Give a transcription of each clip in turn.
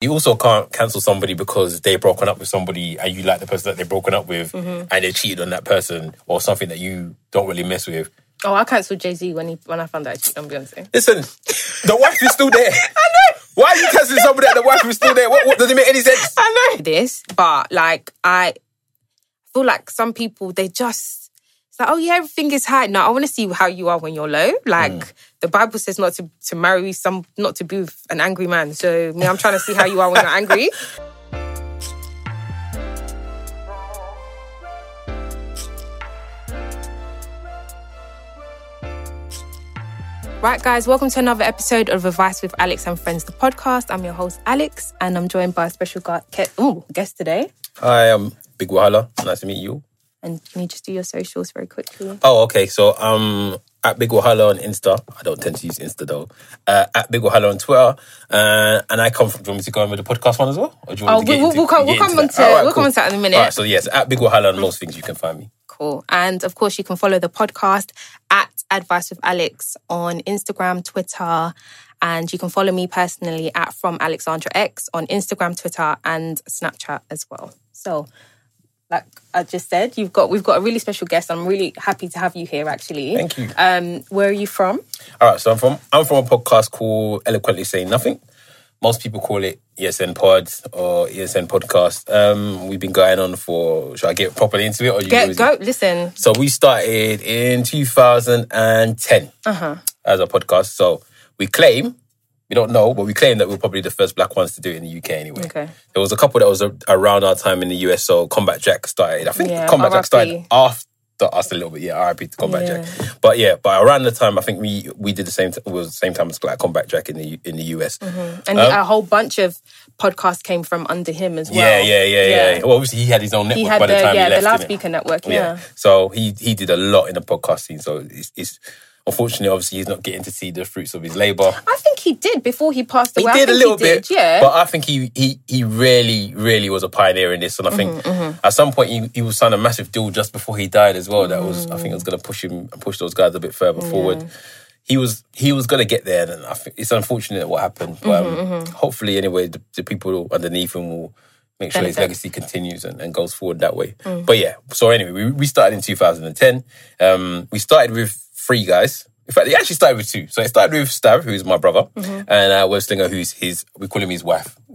You also can't cancel somebody because they've broken up with somebody and you like the person that they've broken up with Mm-hmm. and they cheated on that person or something that you don't really mess with. Oh, I cancelled Jay Z when he when I found out he cheated on Beyonce. Listen, the wife is still there. I know. Why are you canceling somebody that the wife is still there? What, what does it make any sense? I know this, but like I feel like some people they just like, oh yeah, everything is high. No, I want to see how you are when you're low. Like Mm. the Bible says not to to marry some not to be with an angry man. So me, I'm trying to see how you are when you're angry. Right, guys, welcome to another episode of Advice with Alex and Friends, the podcast. I'm your host, Alex, and I'm joined by a special gu- ke- ooh, guest today. Hi, I'm Big Wahala. Nice to meet you. And can you just do your socials very quickly? Oh, okay. So um at Big Wahala on Insta. I don't tend to use Insta though. Uh, at Big Wahala on Twitter. Uh, and I come from. Do you want me to go in with the podcast one as well? Or do you want Oh, to get we'll, into- we'll, come, get we'll come on to right, we'll come on to that in a minute. All right, so yes, at Big Wahala on most things you can find me. Cool. And of course, you can follow the podcast at Advice with Alex on Instagram, Twitter, and you can follow me personally at From Alexandra X on Instagram, Twitter, and Snapchat as well. So, like I just said, you've got we've got a really special guest. I'm really happy to have you here. Actually, Thank you. Um, where are you from? All right, so I'm from I'm from a podcast called Eloquently Saying Nothing. Most people call it ESN Pods or ESN Podcast. Um, we've been going on for. Should I get properly into it? Or you Get go. Listen, So we started in 2010 Uh-huh. as a podcast. So we claim, we don't know, but we claim that we're probably the first black ones to do it in the UK anyway. Okay. There was a couple that was a, around our time in the US. So Combat Jack started. I think Yeah, Combat Jack started after us a little bit. Yeah, RIP to Combat Yeah. Jack. But yeah, but around the time, I think we we did the same. T- was the same time as like Combat Jack in the in the US. Mm-hmm. and um, a whole bunch of podcasts came from under him as well. Yeah, yeah, yeah, yeah, Well, obviously he had his own network He had by the, the time yeah he the left. innit? loudspeaker network. Yeah. So he he did a lot in the podcast scene. So it's, it's unfortunately, obviously, he's not getting to see the fruits of his labor. I think he did before he passed away. I did a little did, bit, yeah. But I think he he he really really was a pioneer in this, and I think Mm-hmm, at some point he, he was signed a massive deal just before he died as well. That was I think it was going to push him push those guys a bit further forward. He was he was going to get there, and I think it's unfortunate what happened. But Mm-hmm, um, hopefully, anyway, the, the people underneath him will make sure his legacy continues and, and goes forward that way. But yeah, so anyway, we, we started in 2010. Um, we started with three guys. In fact, it actually started with two. So it started with Stav, who's my brother, mm-hmm. and uh, Webslinger, who's his, we call him his wife.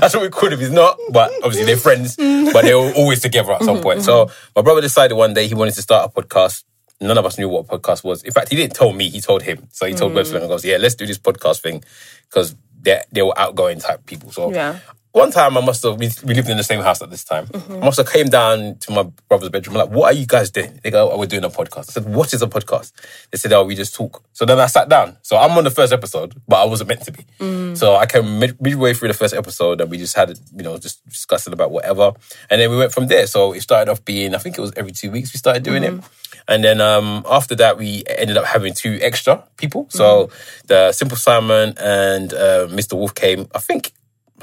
That's what we call him. He's not, but obviously they're friends, mm. but they were always together at some mm-hmm, point. Mm-hmm. So my brother decided one day he wanted to start a podcast. None of us knew what a podcast was. In fact, he didn't tell me, he told him. So he told mm. Webslinger, goes, yeah, let's do this podcast thing because they they were outgoing type people. So Yeah. One time I must have, we, we lived in the same house at this time. I must have came down to my brother's bedroom. I'm like, what are you guys doing? They go, oh, we're doing a podcast. I said, what is a podcast? They said, oh, we just talk. So then I sat down. So I'm on the first episode, but I wasn't meant to be. So I came mid- midway through the first episode and we just had, you know, just discussing about whatever. And then we went from there. So it started off being, I think it was every two weeks we started doing it. And then um, after that, we ended up having two extra people. So the Simple Simon and uh, Mr. Wolf came, I think,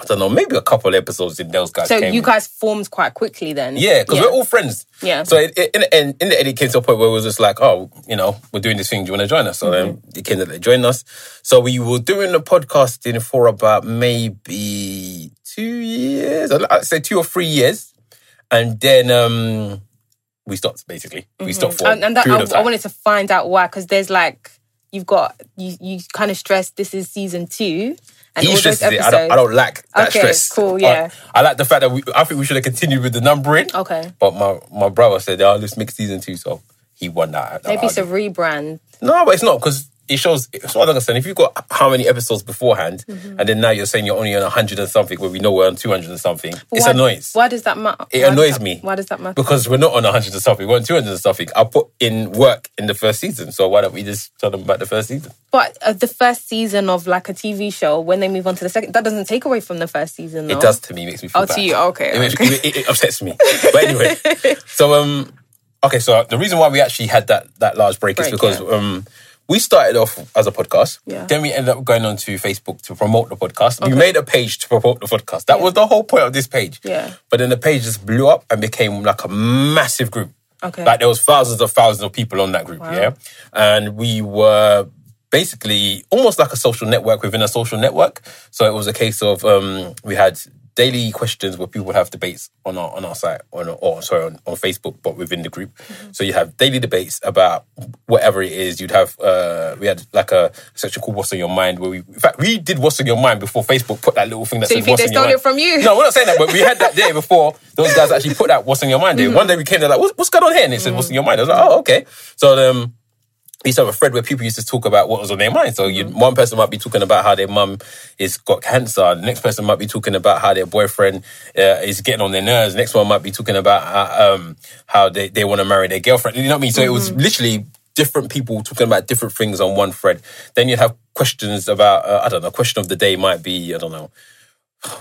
I don't know, maybe a couple episodes in those guys so came. you guys formed quite quickly then. Yeah, because we're all friends. Yeah. So in, the end, in the end, it came to a point where it was just like, oh, you know, we're doing this thing. Do you want to join us? So then Mm-hmm. it came that they joined us. So we were doing the podcasting for about maybe two years. I'd say two or three years. And then um we stopped, basically. We stopped for Mm-hmm. and, and that, I, I wanted to find out why because there's like you've got you you kind of stressed this is season two and he episodes. I don't, I don't like that Okay, stress. cool, yeah. I, like the fact that we, I think we should have continued with the numbering. Okay. But my, my brother said, oh, let's make season two. So he won that Maybe it's a rebrand. No, but it's not because it shows. It's what I understand. If you've got how many episodes beforehand, Mm-hmm. and then now you're saying you're only on hundred and something, where we know we're on two hundred and something, it's why, annoying. Why does that matter? It Why annoys that- me. Why does that matter? Because we're not on hundred and something, we're on two hundred and something. I put in work in the first season, so why don't we just tell them about the first season? But uh, the first season of like a TV show, when they move on to the second, that doesn't take away from the first season. No? It does to me, makes me feel Oh, bad. to you, okay, It, okay. it- it- it upsets me. But anyway, so um, okay, so the reason why we actually had that that large break, is because yeah. um, we started off as a podcast. Yeah. Then we ended up going on to Facebook to promote the podcast. We made a page to promote the podcast. That was the whole point of this page. Yeah. But then the page just blew up and became like a massive group. Okay. Like there was thousands of thousands of people on that group. Yeah. And we were basically almost like a social network within a social network. So it was a case of um, we had daily questions where people have debates on our on our site on or sorry on, on Facebook, but within the group. Mm-hmm. So you have daily debates about whatever it is. You'd have uh, we had like a section called "What's on Your Mind," where we in fact we did "What's on Your Mind" before Facebook put that little thing that So said you think "What's they on Your stole Mind." it from you? No, we're not saying that, but we had that day before those guys actually put that "What's on Your Mind" day. Mm-hmm. One day we came there like, "What's, what's going on here?" And they said, "What's on your mind?" I was like, "Oh, okay." So um, used to have a thread where people used to talk about what was on their mind. So you, one person might be talking about how their mum is got cancer. The next person might be talking about how their boyfriend uh, is getting on their nerves. The next one might be talking about how, um, how they, they want to marry their girlfriend. You know what I mean? So it was literally different people talking about different things on one thread. Then you'd have questions about, uh, I don't know, question of the day might be, I don't know,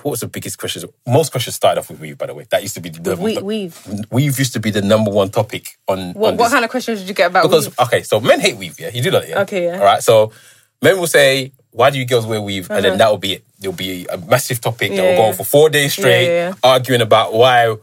what was the biggest questions? Most questions started off with weave, by the way. That used to be the We- weave. Weave used to be the number one topic on. What, on what kind of questions did you get about because weave? okay, so men hate weave, yeah. You do that, yeah. Okay, yeah. All right, so men will say, "Why do you girls wear weave?" And Uh-huh. then that will be it. There'll be a massive topic that will go yeah. on for four days straight, yeah, yeah. arguing about why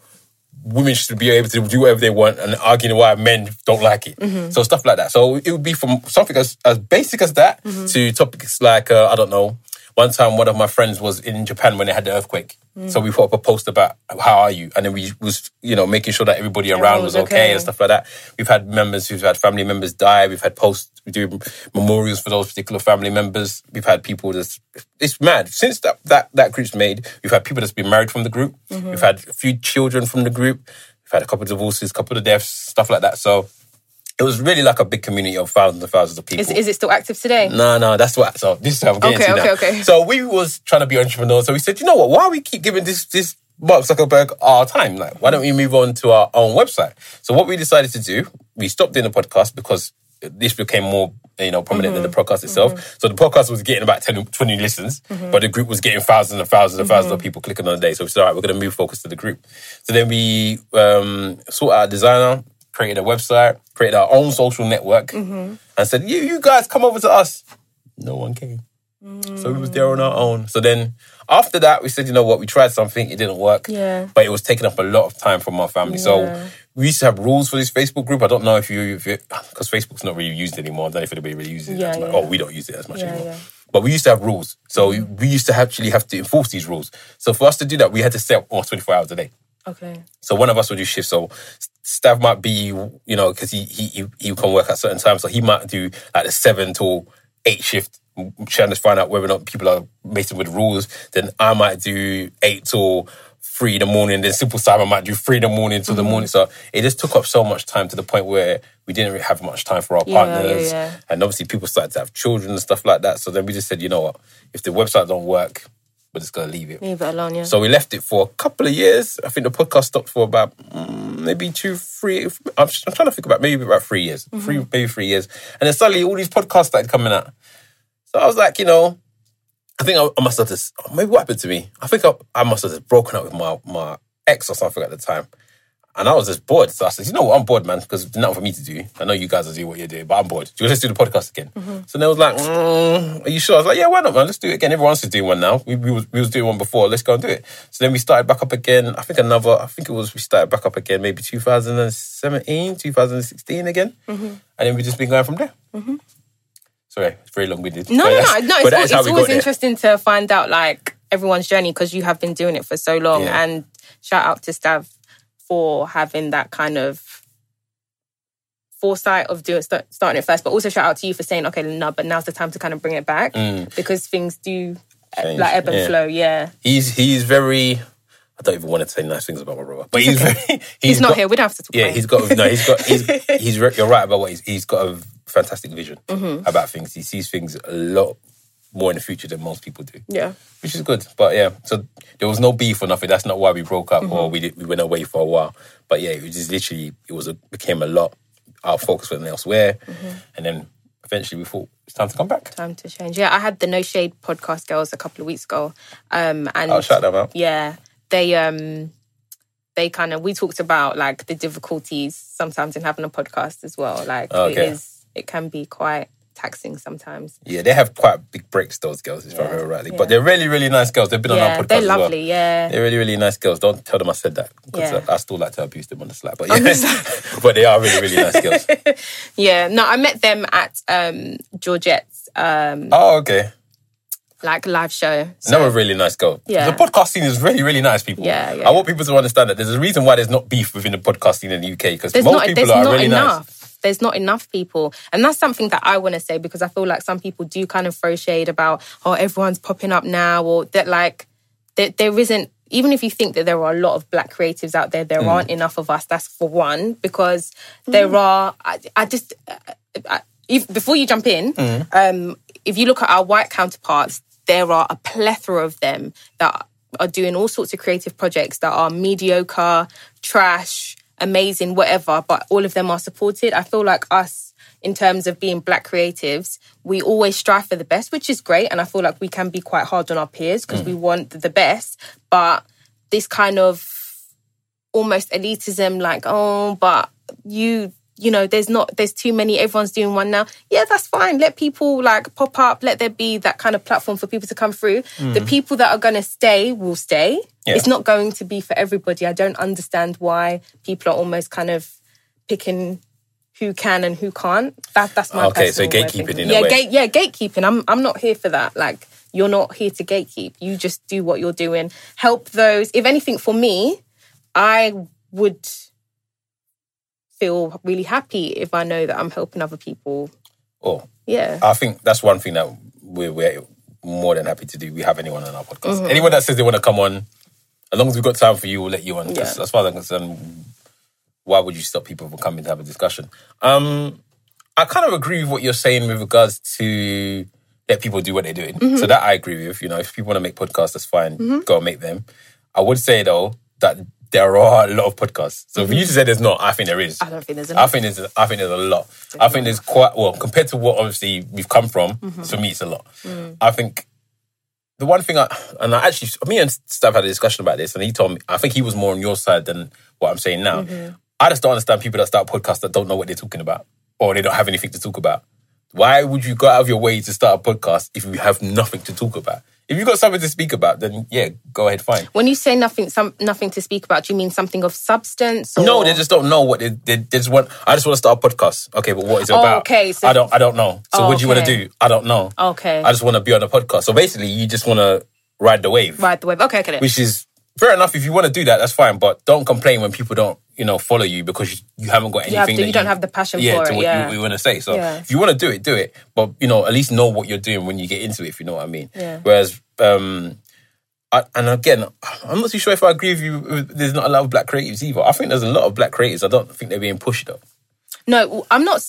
women should be able to do whatever they want, and arguing why men don't like it. Mm-hmm. So stuff like that. So it would be from something as as basic as that Mm-hmm. to topics like uh, I don't know. One time, one of my friends was in Japan when they had the earthquake. Mm. So we put up a post about how are you, and then we was you know making sure that everybody around was was okay, okay. and stuff like that. We've had members who've had family members die. We've had posts, we do memorials for those particular family members. We've had people that's it's mad since that that that group's made. We've had people that's been married from the group. Mm-hmm. We've had a few children from the group. We've had a couple of divorces, couple of deaths, stuff like that. So it was really like a big community of thousands and thousands of people. Is, is it still active today? No, no, that's what. So this is how I'm getting Okay, to okay, now. okay. So we was trying to be entrepreneurs. So we said, you know what? Why are we keep giving this this Mark Zuckerberg our time? Like, why don't we move on to our own website? So what we decided to do, we stopped doing the podcast because this became more you know prominent than the Mm-hmm. podcast itself. So the podcast was getting about 10, 20 listens, but the group was getting thousands and thousands and 1000s Mm-hmm. of people clicking on the day. So we said, all right, we're going to move focus to the group. So then we um, sought out a designer, created a website, created our own social network, Mm-hmm. and said, you you guys come over to us. No one came. So we was there on our own. So then after that, we said, you know what, we tried something, it didn't work. Yeah. But it was taking up a lot of time from our family. So we used to have rules for this Facebook group. I don't know if you, because Facebook's not really used anymore. I don't know if anybody really uses it Yeah, as much. Oh, we don't use it as much Yeah, anymore. yeah. But we used to have rules. So we used to actually have to enforce these rules. So for us to do that, we had to stay up almost 24 hours a day. Okay. So one of us would do shifts. So Stav might be, you know, because he, he he he can work at certain times. So he might do like the seven till eight shift, trying to find out whether or not people are messing with rules. Then I might do eight till three in the morning. Then Simple Simon might do three in the morning till the mm-hmm. morning. So it just took up so much time to the point where we didn't really have much time for our Yeah, partners. yeah, yeah. And obviously people started to have children and stuff like that. So then we just said, you know what, if the website don't work, we're just gonna leave it. Leave it alone, yeah. So we left it for a couple of years. I think the podcast stopped for about mm, maybe two, three. I'm, I'm trying to think about maybe about three years, Mm-hmm. three maybe three years, and then suddenly all these podcasts started coming out. So I was like, you know, I think I, I must have just maybe what happened to me. I think I, I must have just broken up with my my ex or something at the time. And I was just bored. So I said, you know what, I'm bored, man, because there's nothing for me to do. I know you guys are doing what you're doing, but I'm bored. Do you want to do the podcast again? Mm-hmm. So they was like, mm, are you sure? I was like, yeah, why not, man? Let's do it again. Everyone's doing one now. We, we, was, we was doing one before. Let's go and do it. So then we started back up again. I think another, I think it was, we started back up again maybe 2017, 2016 again. Mm-hmm. And then we've just been going from there. Sorry, it's very long winded. No, no, no, no. It's, always, it's always interesting to find out like everyone's journey because you have been doing it for so long. Yeah. And shout out to Stav for having that kind of foresight of doing start, starting it first, but also shout out to you for saying, okay, no, but now's the time to kind of bring it back because things do uh, Change, like ebb and yeah. flow. Yeah, He's, he's very, I don't even want to say nice things about my brother, but he's okay. very, he's, not got- here. We don't have to talk. Yeah, he's got no. He's got. He's he's. You're right about what he's. He's got a fantastic vision Mm-hmm. about things. He sees things a lot more in the future than most people do, yeah. which is good. But yeah, so there was no beef or nothing. That's not why we broke up Mm-hmm. or we did, we went away for a while. But yeah, it was just literally it was a became a lot. Our focus went elsewhere, Mm-hmm. and then eventually we thought it's time to come back. Time to change. Yeah, I had the No Shade podcast girls a couple of weeks ago, um, and I'll shout them out. yeah, they um, they kind of we talked about like the difficulties sometimes in having a podcast as well. Like it Okay. is, it can be quite taxing sometimes. Yeah, they have quite big breaks. Those girls, if I Yeah, remember rightly, yeah. but they're really really nice girls. They've been on our podcast. they're as well. lovely. Yeah, They're really, really nice girls. Don't tell them I said that because Yeah. I, I still like to abuse them on the Slack. But yeah, but they are really, really nice girls. yeah. No, I met them at um, Georgette's um, Oh, okay. like live show. So, Another really nice girl. Yeah. The podcast scene is really, really nice, people. Yeah, yeah, I want people to understand that there's a reason why there's not beef within the podcast scene in the UK because most not people are not really enough. nice. There's not enough people, and that's something that I want to say because I feel like some people do kind of throw shade about oh everyone's popping up now or that like there, there isn't even if you think that there are a lot of black creatives out there, there aren't enough of us. That's for one because there are. I, I just uh, I, if, before you jump in, um, if you look at our white counterparts, there are a plethora of them that are doing all sorts of creative projects that are mediocre, trash, amazing, whatever. But all of them are supported. I feel like us in terms of being black creatives, we always strive for the best, which is great. And I feel like we can be quite hard on our peers because we mm. want the best. But this kind of almost elitism, like, oh, but you, you know, there's not, there's too many, everyone's doing one now. Yeah, that's fine. Let people like pop up, let there be that kind of platform for people to come through. The mm. people that are going to stay will stay. Yeah. It's not going to be for everybody. I don't understand why people are almost kind of picking who can and who can't. That that's my Okay, so personal way of gatekeeping in a yeah, way. gate, yeah, gatekeeping. I'm I'm not here for that. Like you're not here to gatekeep. You just do what you're doing. Help those. If anything, for me, I would feel really happy if I know that I'm helping other people. Oh, Yeah. I think that's one thing that we're, we're more than happy to do. We have anyone on our podcast. Mm-hmm. Anyone that says they want to come on, as long as we've got time for you, we'll let you on. Yeah. As far as I'm concerned, why would you stop people from coming to have a discussion? Um, I kind of agree with what you're saying with regards to let people do what they're doing. Mm-hmm. So that I agree with. You know, if people want to make podcasts, that's fine. Go and make them. I would say though that there are a lot of podcasts. So for you to say there's not, I think there is. Mm-hmm. I don't think there's enough. I think there's I think there's a lot. I think there's quite well compared to what obviously we've come from. Mm-hmm. For me, it's a lot. Mm. I think the one thing I and I actually me and Stav had a discussion about this, and he told me I think he was more on your side than what I'm saying now. Mm-hmm. I just don't understand people that start podcasts that don't know what they're talking about or they don't have anything to talk about. Why would you go out of your way to start a podcast if you have nothing to talk about? If you've got something to speak about, then yeah, go ahead, fine. When you say nothing, some nothing to speak about, do you mean something of substance? Or? No, they just don't know what they, they, they just want. I just want to start a podcast. Okay, but what is it Oh, about? okay, so- I don't. I don't know. So Oh, what do you want to do? I don't know. Okay. I just want to be on a podcast. So basically, you just want to ride the wave, Right, the wave. Okay, okay. which is fair enough. If you want to do that, that's fine. But don't complain when people don't, you know, follow you because you, you haven't got anything. You have to- that you don't have the passion yeah, for to it, what yeah. you, want to say. So Yeah. if you want to do it, do it. But you know, at least know what you're doing when you get into it. If you know what I mean. Yeah. Whereas. um I, and again, I'm not too sure if I agree with you. There's not a lot of black creatives either. I think there's a lot of black creatives. I don't think they're being pushed though. No, I'm not.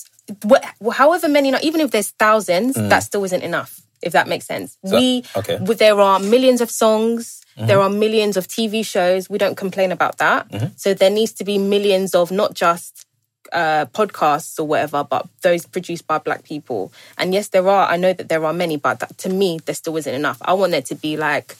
However many, not even if there's thousands, Mm. that still isn't enough. If that makes sense, we okay. There are millions of songs, there are millions of TV shows. We don't complain about that. Mm-hmm. So there needs to be millions of not just uh, podcasts or whatever, but those produced by black people. And yes, there are. I know that there are many, but that, to me, there still isn't enough. I want there to be like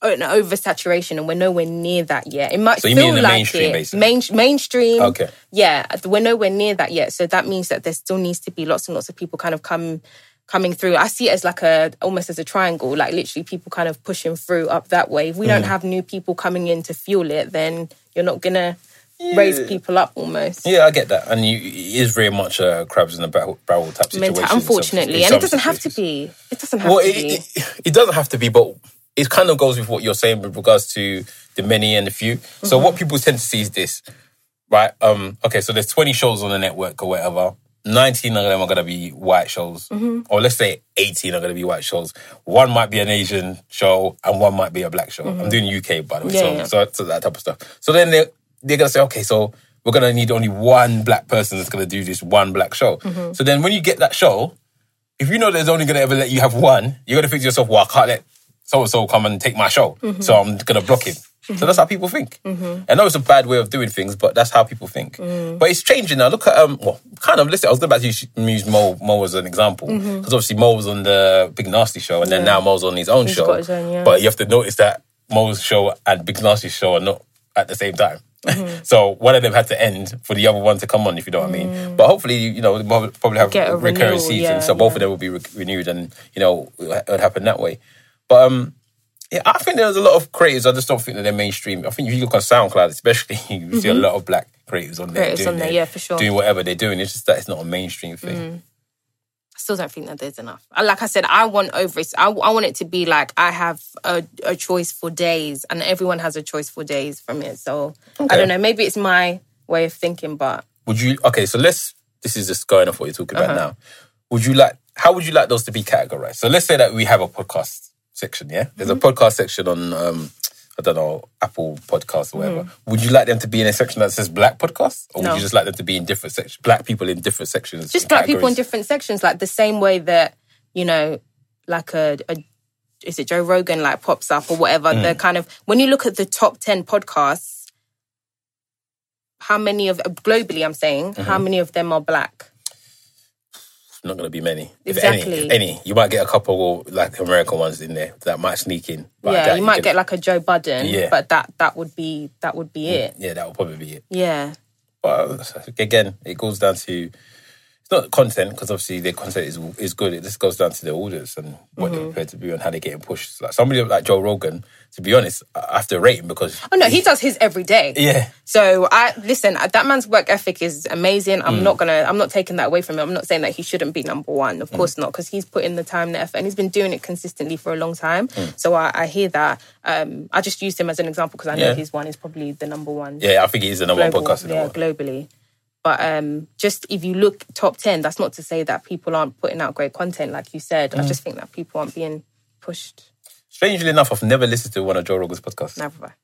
an oversaturation, and we're nowhere near that yet. It might So feel like mainstream, it. basically? Main, mainstream. Okay. Yeah, we're nowhere near that yet. So that means that there still needs to be lots and lots of people kind of come coming through. I see it as like a almost as a triangle, like literally people kind of pushing through up that way. If we Mm. don't have new people coming in to fuel it, then you're not gonna raise people up almost. Yeah, I get that, and you, it is very much a crabs in the barrel, barrel type situation. Mental, in some- unfortunately, and it doesn't have to be. It doesn't have Well, to it, be. it, it doesn't have to be, but it kind of goes with what you're saying with regards to the many and the few. So Mm-hmm. what people tend to see is this, right? Um, okay, so there's 20 shows on the network or whatever. 19 of them are going to be white shows, Mm-hmm. or let's say 18 are going to be white shows. One might be an Asian show, and one might be a black show. I'm doing UK, by the way, Mm-hmm. Yeah, so, yeah. so so that type of stuff. So then they they're going to say, okay, so we're going to need only one black person that's going to do this one black show. Mm-hmm. So then when you get that show, if you know there's only going to ever let you have one, you're going to think to yourself, well, I can't let so and so come and take my show. Mm-hmm. So I'm going to block him. So that's how people think. I know it's a bad way of doing things, but that's how people think. Mm. But it's changing now. Look at, um, well, kind of, listen, I was about to use, use Mo, Mo as an example. Because Mm-hmm. obviously Mo was on the Big Nasty show, and then now Mo's on his own show. got his own, yeah. But you have to notice that Mo's show and Big Nasty's show are not at the same time. Mm-hmm. so one of them had to end for the other one to come on, if you know what I mean. But hopefully, you know, we'll probably have Mm. Get a recurring renewal, seasons, yeah, so both yeah. of them will be re- renewed, and you know, it would happen that way. But um, yeah, I think there's a lot of creators. I just don't think that they're mainstream. I think if you look on SoundCloud, especially, you see a lot of black creators on there, Mm-hmm. Creators doing on there, their- yeah, for sure. doing whatever they're doing. It's just that it's not a mainstream thing. I still don't think that there's enough. Like I said, I want over. I, I want it to be like I have a, a choice for days, and everyone has a choice for days from it. So I don't know. Maybe it's my way of thinking, but Would you? Okay, so let's. This is just going off what you're talking about Uh-huh. now. Would you like? How would you like those to be categorized? So let's say that we have a podcast section. Yeah, there's Mm-hmm. a podcast section on. um I don't know Apple Podcasts or whatever. Mm-hmm. Would you like them to be in a section that says Black podcasts, or would you just like them to be in different sections? Black people in different sections. just black like people in different sections, like the same way that you know, like a, a is it Joe Rogan like pops up or whatever. Mm. The kind of when you look at the top ten podcasts, how many of globally? I'm saying how Mm-hmm. many of them are black? Not going to be many. If Exactly. any, if any, you might get a couple like American ones in there that might sneak in. But yeah, you might get like a Joe Budden, Yeah. but that that would be that would be mm, it. Yeah, that will probably be it. Yeah, But uh, again, it goes down to not content because obviously their content is is good. It just goes down to the audience and what Mm-hmm. they're prepared to be and how they're getting pushed. Like somebody like Joe Rogan, to be honest, I have to rate him because Oh no, he does his every day. yeah, So I listen. That man's work ethic is amazing. I'm Mm. not gonna. I'm not taking that away from him. I'm not saying that he shouldn't be number one. Mm. Of course not, because he's put in the time, the effort, and he's been doing it consistently for a long time. Mm. So I, I hear that. Um, I just used him as an example because I know Yeah. his one is probably the number one. yeah, I think he's the number global, one podcast in the yeah, world. globally. But um, just if you look top ten, that's not to say that people aren't putting out great content, like you said. Mm. I just think that people aren't being pushed. Strangely enough, I've never listened to one of Joe Rogan's podcasts. Never.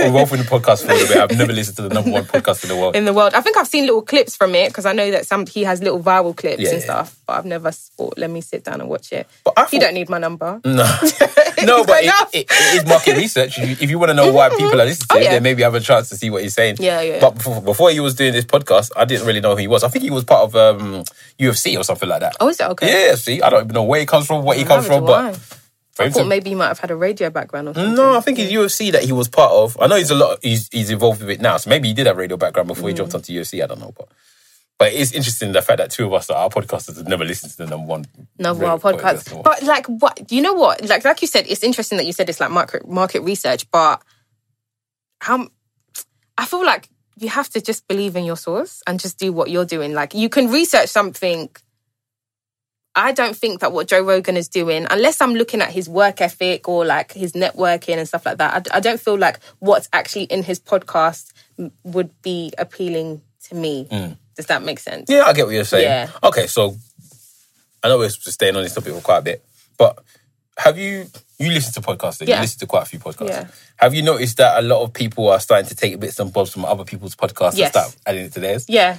We're both in the podcast for a little bit. I've never listened to the number one podcast in the world. in the world. I think I've seen little clips from it because I know that some he has little viral clips Yeah, and yeah. stuff. But I've never thought, let me sit down and watch it. But I you don't need my number. No, no, but it, it, it is market research. If you, want to know why people are listening to Oh, yeah. then maybe have a chance to see what he's saying. Yeah, yeah. But before, before he was doing this podcast, I didn't really know who he was. I think he was part of um, UFC or something like that. Oh, is it okay? Yeah, see, I don't even know where he comes from, what he comes from, but I. I thought maybe he might have had a radio background or something. no, I think it's UFC that he was part of. I know he's a lot. He's he's involved with it now, so maybe he did have radio background before he Mm. jumped onto UFC. I don't know, but but it's interesting the fact that two of us are podcasters have never listened to the number one Number one podcast. podcast. But like what you know what? Like like you said, it's interesting that you said it's like market market research, but how I feel like you have to just believe in your source and just do what you're doing. Like you can research something. I don't think that what Joe Rogan is doing, unless I'm looking at his work ethic or like his networking and stuff like that, I, I don't feel like what's actually in his podcast would be appealing to me. Mm. Does that make sense? Yeah, I get what you're saying. Yeah. Okay, so I know we're staying on this topic for quite a bit, but have you you listen to podcasting? Yeah. You listen to quite a few podcasts. Yeah. Have you noticed that a lot of people are starting to take bits and bobs from other people's podcasts Yes. and start adding it to theirs? Yeah.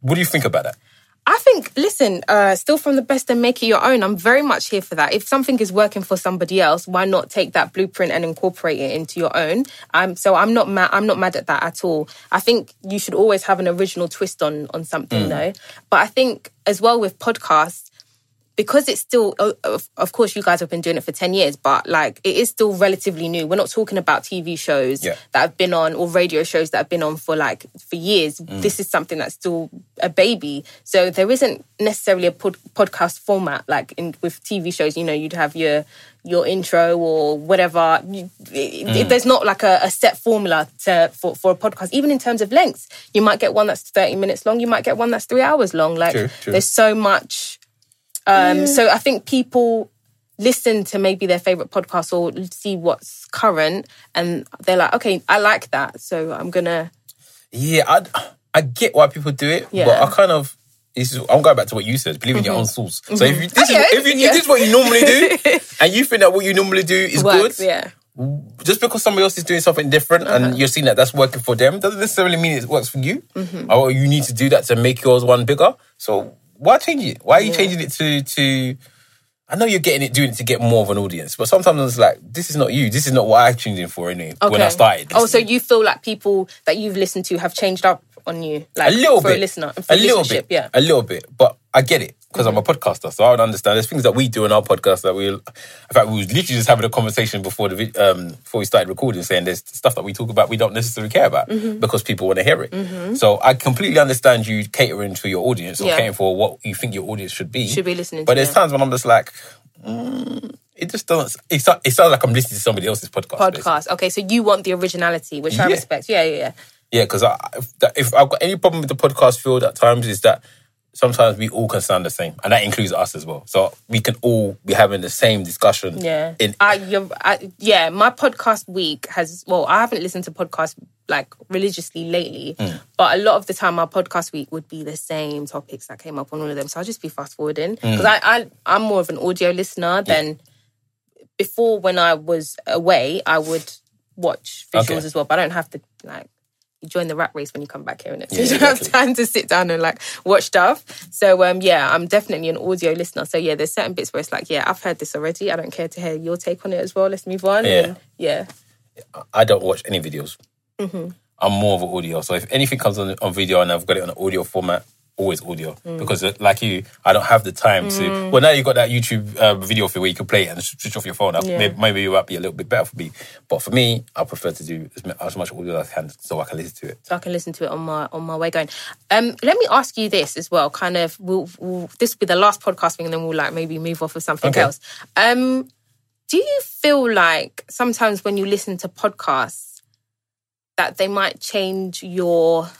What do you think about that? I think, listen, uh, still from the best and make it your own. I'm very much here for that. If something is working for somebody else, why not take that blueprint and incorporate it into your own? Um, so I'm not mad. I'm not mad at that at all. I think you should always have an original twist on on something, though. But I think as well with podcasts, because it's still of, of course you guys have been doing it for 10 years but like it is still relatively new. We're not talking about tv shows Yeah. that have been on or radio shows that have been on for like for years. Mm. This is something that's still a baby. So there isn't necessarily a pod- podcast format like in with tv shows. You know you'd have your your intro or whatever. You, it, it- mm. there's not like a, a set formula to for, for a podcast. Even in terms of lengths you might get one that's 30 minutes long. You might get one that's three hours long. Like True, true. there's so much um, So I think people listen to maybe their favorite podcast or see what's current, and they're like, okay, I like that, so I'm gonna. Yeah, I I get why people do it, Yeah. but I kind of is, I'm going back to what you said. Believe in your own source. So if you, this, Okay, is, if, you, yeah. this is what you normally do, and you think that what you normally do is Works, good, yeah. just because somebody else is doing something different Uh-huh. and you're seeing that that's working for them doesn't necessarily mean it works for you Mm-hmm. or you need to do that to make yours one bigger so why change it? Why are you changing it to to I know you're getting it doing it to get more of an audience but sometimes it's like this is not you. This is not what I tuned in for anyway when I started Oh, so you feel like people that you've listened to have changed up on you, like a little for bit a listener, for a little bit yeah. a little bit but I get it because I'm a podcaster so I would understand there's things that we do in our podcast that we in fact we was literally just having a conversation before the um before we started recording saying there's stuff that we talk about we don't necessarily care about Mm-hmm. because people want to hear it so I completely understand you catering to your audience or Yeah. catering for what you think your audience should be Should be listening but to, there's yeah. times when I'm just like mm, it just doesn't it, it sounds like I'm listening to somebody else's podcast basically. Podcast. Okay, so you want the originality, which I respect. Yeah, yeah, yeah. Yeah, because if, if I've got any problem with the podcast field at times is that sometimes we all can sound the same, and that includes us as well. So we can all be having the same discussion. Yeah. In I, you're, I, yeah, my podcast week has, well, I haven't listened to podcasts like religiously lately, Hmm. but a lot of the time my podcast week would be the same topics that came up on all of them. So I'll just be fast forwarding because I, I, I'm more of an audio listener than before when I was away, I would watch visuals Okay. as well, but I don't have to like, you join the rat race when you come back here, innit? So Yeah, you don't have time to sit down and like watch stuff. So um yeah, I'm definitely an audio listener. So yeah, there's certain bits where it's like, yeah, I've heard this already. I don't care to hear your take on it as well. Let's move on. Yeah. And yeah. I don't watch any videos. Mm-hmm. I'm more of an audio. So if anything comes on, on video and I've got it on an audio format, always audio. Mm. Because uh, like you, I don't have the time to. Well, now you've got that YouTube uh, video for where you can play it and switch off your phone. Yeah. Maybe, maybe it might be a little bit better for me. But for me, I prefer to do as, as much audio as I can so I can listen to it. So I can listen to it on my on my way going. Um, let me ask you this as well. Kind of, we'll, we'll this will be the last podcast thing, and then we'll like maybe move off of something Okay. else. Um, do you feel like sometimes when you listen to podcasts that they might change your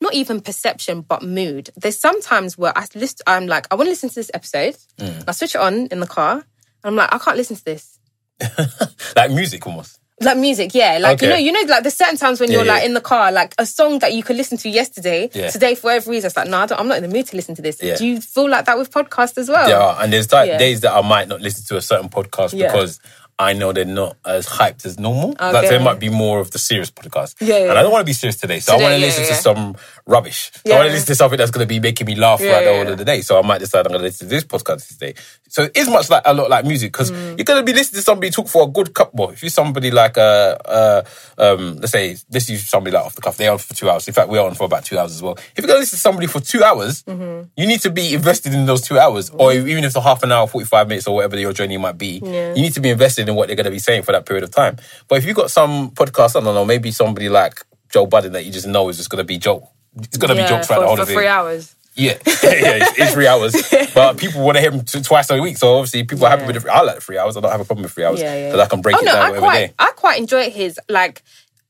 not even perception but mood? There's sometimes where I list, I'm like, I want to listen to this episode. Mm. I switch it on in the car. And I'm like, I can't listen to this. Like music almost. Like music, yeah. Like you know, you know, like there's certain times when Yeah, you're like yeah. in the car, like a song that you could listen to yesterday, Yeah. today for whatever reason, it's like, no, I don't, I'm not in the mood to listen to this. Yeah. Do you feel like that with podcasts as well? Yeah, and there's like days that I might not listen to a certain podcast because I know they're not as hyped as normal. Like they might be more of the serious podcast. Yeah, yeah, And I don't want to be serious today, so I want to yeah, listen yeah. to some rubbish. So I want to listen to something that's going to be making me laugh throughout the whole of the day. So I might decide I'm going to listen to this podcast today. So it is much like a lot like music because Mm. you're going to be listening to somebody talk for a good couple. If you're somebody like uh, uh um let's say let's use somebody like off the cuff, they're on for two hours. In fact, we're on for about two hours as well. If you're going to listen to somebody for two hours, Mm-hmm. you need to be invested in those two hours, or even if it's a half an hour, 45 minutes, or whatever your journey might be, you need to be invested in what they're going to be saying for that period of time. But if you've got some podcast, I don't know, maybe somebody like Joe Budden that you just know is just going to be joke. It's going to be Yeah, jokes throughout for, the whole for of it. three hours. Yeah, yeah, it's, it's three hours. But people want to hear him t- twice a week, so obviously people are happy with the. I like three hours. I don't have a problem with three hours Yeah, yeah. because I can break Oh it no, down I quite, day. I quite enjoy his like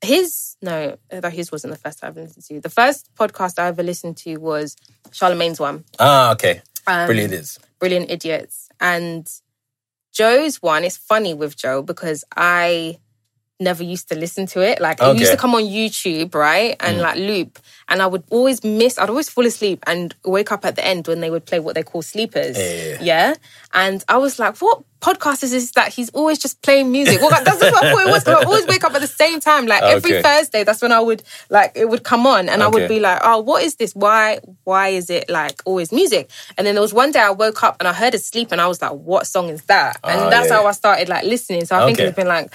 his. No, that his wasn't the first I've listened to. The first podcast I ever listened to was Charlemagne's one. Ah, okay, Um, brilliant. is Brilliant Idiots. And Joe's one is funny with Joe because I never used to listen to it. Like it used to come on YouTube, right? And like loop. And I would always miss, I'd always fall asleep and wake up at the end when they would play what they call sleepers. Yeah. Yeah. And I was like, what podcast is this that he's always just playing music? Well, that's what I thought it was. 'cause I always wake up at the same time. Like every Thursday, that's when I would like it would come on and I would be like, oh, what is this? Why why is it like always music? And then there was one day I woke up and I heard it sleep and I was like, what song is that? And Ah, that's yeah. how I started like listening. So I think it's been like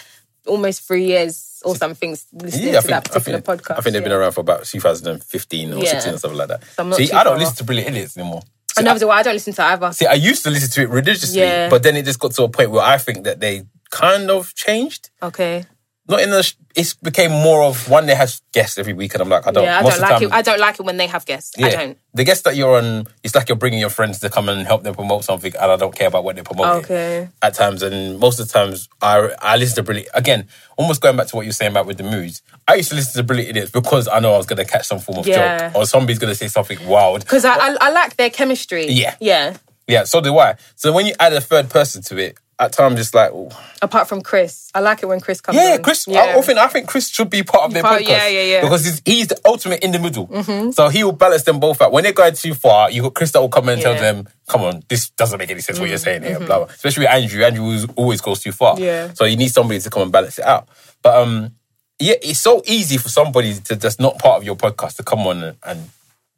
almost three years or something listening yeah, I to think, that I particular think, podcast. I think they've been around for about 2015 or Yeah. 16 or something like that. I'm See, I don't far listen to Brilliant Idiots anymore. I know, but I don't listen to either. See, I used to listen to it religiously, Yeah. but then it just got to a point where I think that they kind of changed. Okay. Not in the. It became more of one that has guests every week, and I'm like, I don't. Yeah, I don't like time, it. I don't like it when they have guests. I don't. The guests that you're on, it's like you're bringing your friends to come and help them promote something, and I don't care about what they promote. Okay. At times, and most of the times, I I listen to Brilliant. Again, almost going back to what you're saying about with the moods. I used to listen to Brilliant Idiots because I know I was going to catch some form of Yeah. joke, or somebody's going to say something wild. Because I, I I like their chemistry. Yeah. Yeah. Yeah, so do I. So when you add a third person to it, at times it's like, oh, Apart from Chris, I like it when Chris comes. yeah, on. Chris. Yeah. I often I think Chris should be part of their Part- podcast. yeah, yeah, yeah. Because he's, he's the ultimate in the middle. So he will balance them both out. When they're going too far, you got Chris that will come in and tell Yeah. Mm-hmm. them, "Come on, this doesn't make any sense what you're saying here." Blah, blah. Especially with Andrew. Andrew always- always goes too far. Yeah. So you need somebody to come and balance it out. But um, yeah, it's so easy for somebody to that's not part of your podcast to come on and, and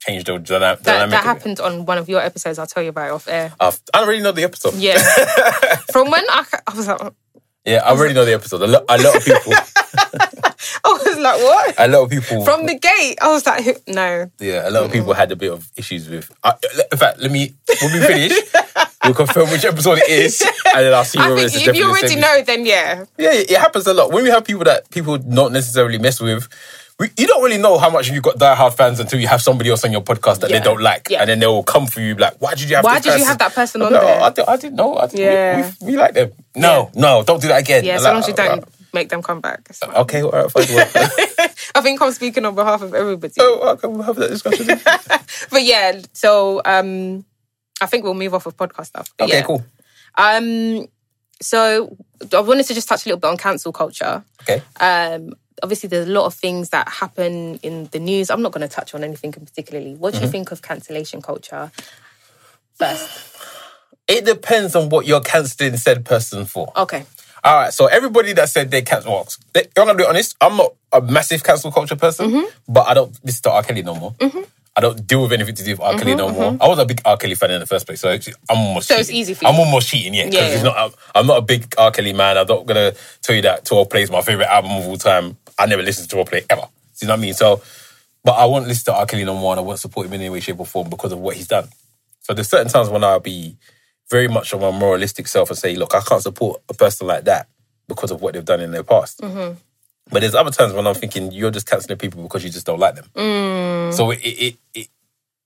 change the dynamic. that, of that happened on one of your episodes. I'll tell you about it off air. I've- I don't really know the episode. Yeah. From when I, I was like, Yeah, I already know the episode. A lot, a lot of people, I was like, what? a lot of people From the gate, I was like, no. Yeah, a lot of people had a bit of issues with. I, in fact, let me when we finish, we'll confirm which episode it is, and then I'll see I whether it's if you already know, then yeah. Yeah, it happens a lot when we have people that people don't necessarily mess with. We, you don't really know how much you've got diehard fans until you have somebody else on your podcast that Yeah. they don't like, Yeah. and then they will come for you like, "Why did you have? Why did you have that person on like, there? "Oh, I, did, I didn't know. I didn't, Yeah. we, we, like them. No, no, don't do that again. Yeah, so like, long as you "Oh, don't right." make them come back. Okay, all right, fine. I think I'm speaking on behalf of everybody. oh, okay, we'll have that discussion. But yeah, so um, I think we'll move off of podcast stuff. But Okay, yeah. cool. Um, so I wanted to just touch a little bit on cancel culture. Okay. Um, obviously, there's a lot of things that happen in the news. I'm not going to touch on anything in particularly. What do Mm-hmm. you think of cancellation culture? First, It depends on what you're cancelling said person for. okay. All right, so everybody that said they cancel, well, they, I'm gonna be honest. I'm not a massive cancel culture person, Mm-hmm. but I don't listen to R. Kelly no more. I don't deal with anything to do with R. Kelly no more. I was a big R. Kelly fan in the first place, so it's- I'm almost. Mm-hmm. So it's easy for you. I'm almost cheating, yeah, because Yeah, yeah. not. I'm, I'm not a big R. Kelly man. I'm not gonna tell you that 12 Play is my favorite album of all time. I never listened to 12 Play ever. Do you know what I mean? So, but I won't listen to R. Kelly no more, and I won't support him in any way, shape, or form because of what he's done. So there's certain times when I'll be very much of my moralistic self and say, look, I can't support a person like that because of what they've done in their past. Mm-hmm. But there's other times when I'm thinking you're just cancelling people because you just don't like them. Mm. So it, it, it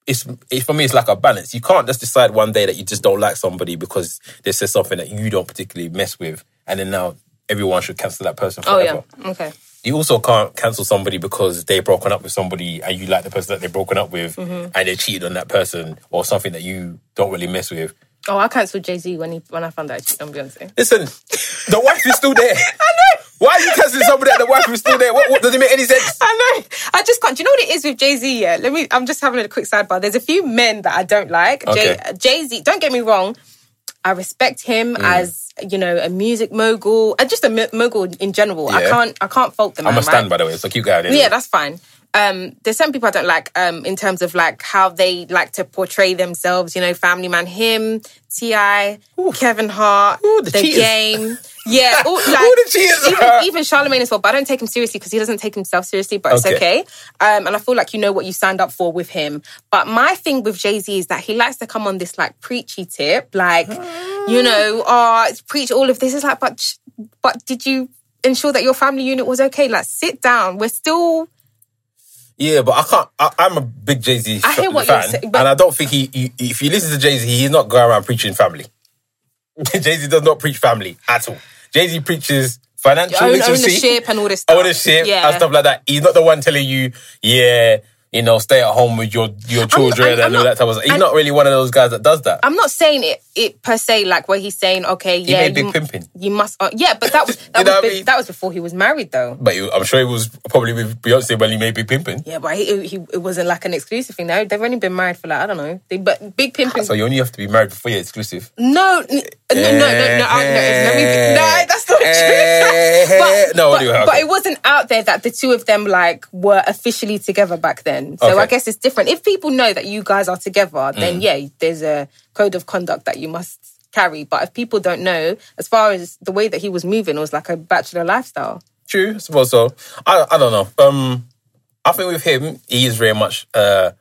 it's it, for me it's like a balance. You can't just decide one day that you just don't like somebody because they said something that you don't particularly mess with, and then now everyone should cancel that person Oh forever. yeah. Okay. You also can't cancel somebody because they've broken up with somebody and you like the person that they've broken up with Mm-hmm. and they cheated on that person or something that you don't really mess with. Oh, I cancelled Jay Z when he when I found out he cheated on Beyonce. Listen, the wife is still there. I know. Why are you canceling somebody that the wife is still there? What, what does it make any sense? I know. I just can't. Do you know what it is with Jay Z? Yeah. Let me. I'm just having a quick sidebar. There's a few men that I don't like. Okay. Jay Z. Don't get me wrong. I respect him Mm. as you know a music mogul and just a mogul in general. I can't. I can't fault the man. I'm a stand, right? by the way, so keep going. Yeah, that's fine. Um, there's some people I don't like um, in terms of like how they like to portray themselves. You know, Family Man, him, T.I., Kevin Hart, Ooh, the the, game. Yeah, all, like, the even, even Charlemagne as well. But I don't take him seriously because he doesn't take himself seriously. But it's Okay. Um, and I feel like you know what you signed up for with him. But my thing with Jay Z is that he likes to come on this like preachy tip, like you know, oh, preach all of this. It's like, but but did you ensure that your family unit was okay? Like, sit down. We're still Yeah, but I can't. I, I'm a big Jay Z fan, saying, but- and I don't think he, he. If you listen to Jay Z, he's not going around preaching family. Jay Z does not preach family at all. Jay Z preaches financial own, literacy, ownership and all this stuff. ownership, Yeah. and stuff like that. He's not the one telling you, yeah, you know, stay at home with your your children I'm- I'm and all not- that type of stuff. He's I'm- not really one of those guys that does that. I'm not saying it, it per se, like where he's saying, okay, He yeah, made big you, pimping. you must, uh, yeah, but that was that, was mean? that was before he was married, though. But he- I'm sure he was probably with Beyonce when he made Big pimping. Yeah, but he, he it wasn't like an exclusive thing. No, they've only been married for like I don't know. They, but big pimping. So you only have to be married before you're exclusive. no, n- no, no, no, no, no, it's- let me be- no, that's not true. Eh, but, no, but, anyway, but it wasn't out there that the two of them like were officially together back then. So Okay. I guess it's different. If people know that you guys are together, Mm. then yeah, there's a code of conduct that you must carry. But if people don't know, as far as the way that he was moving, it was like a bachelor lifestyle. True, I suppose so. I I don't know. Um, I think with him, he is very much uh,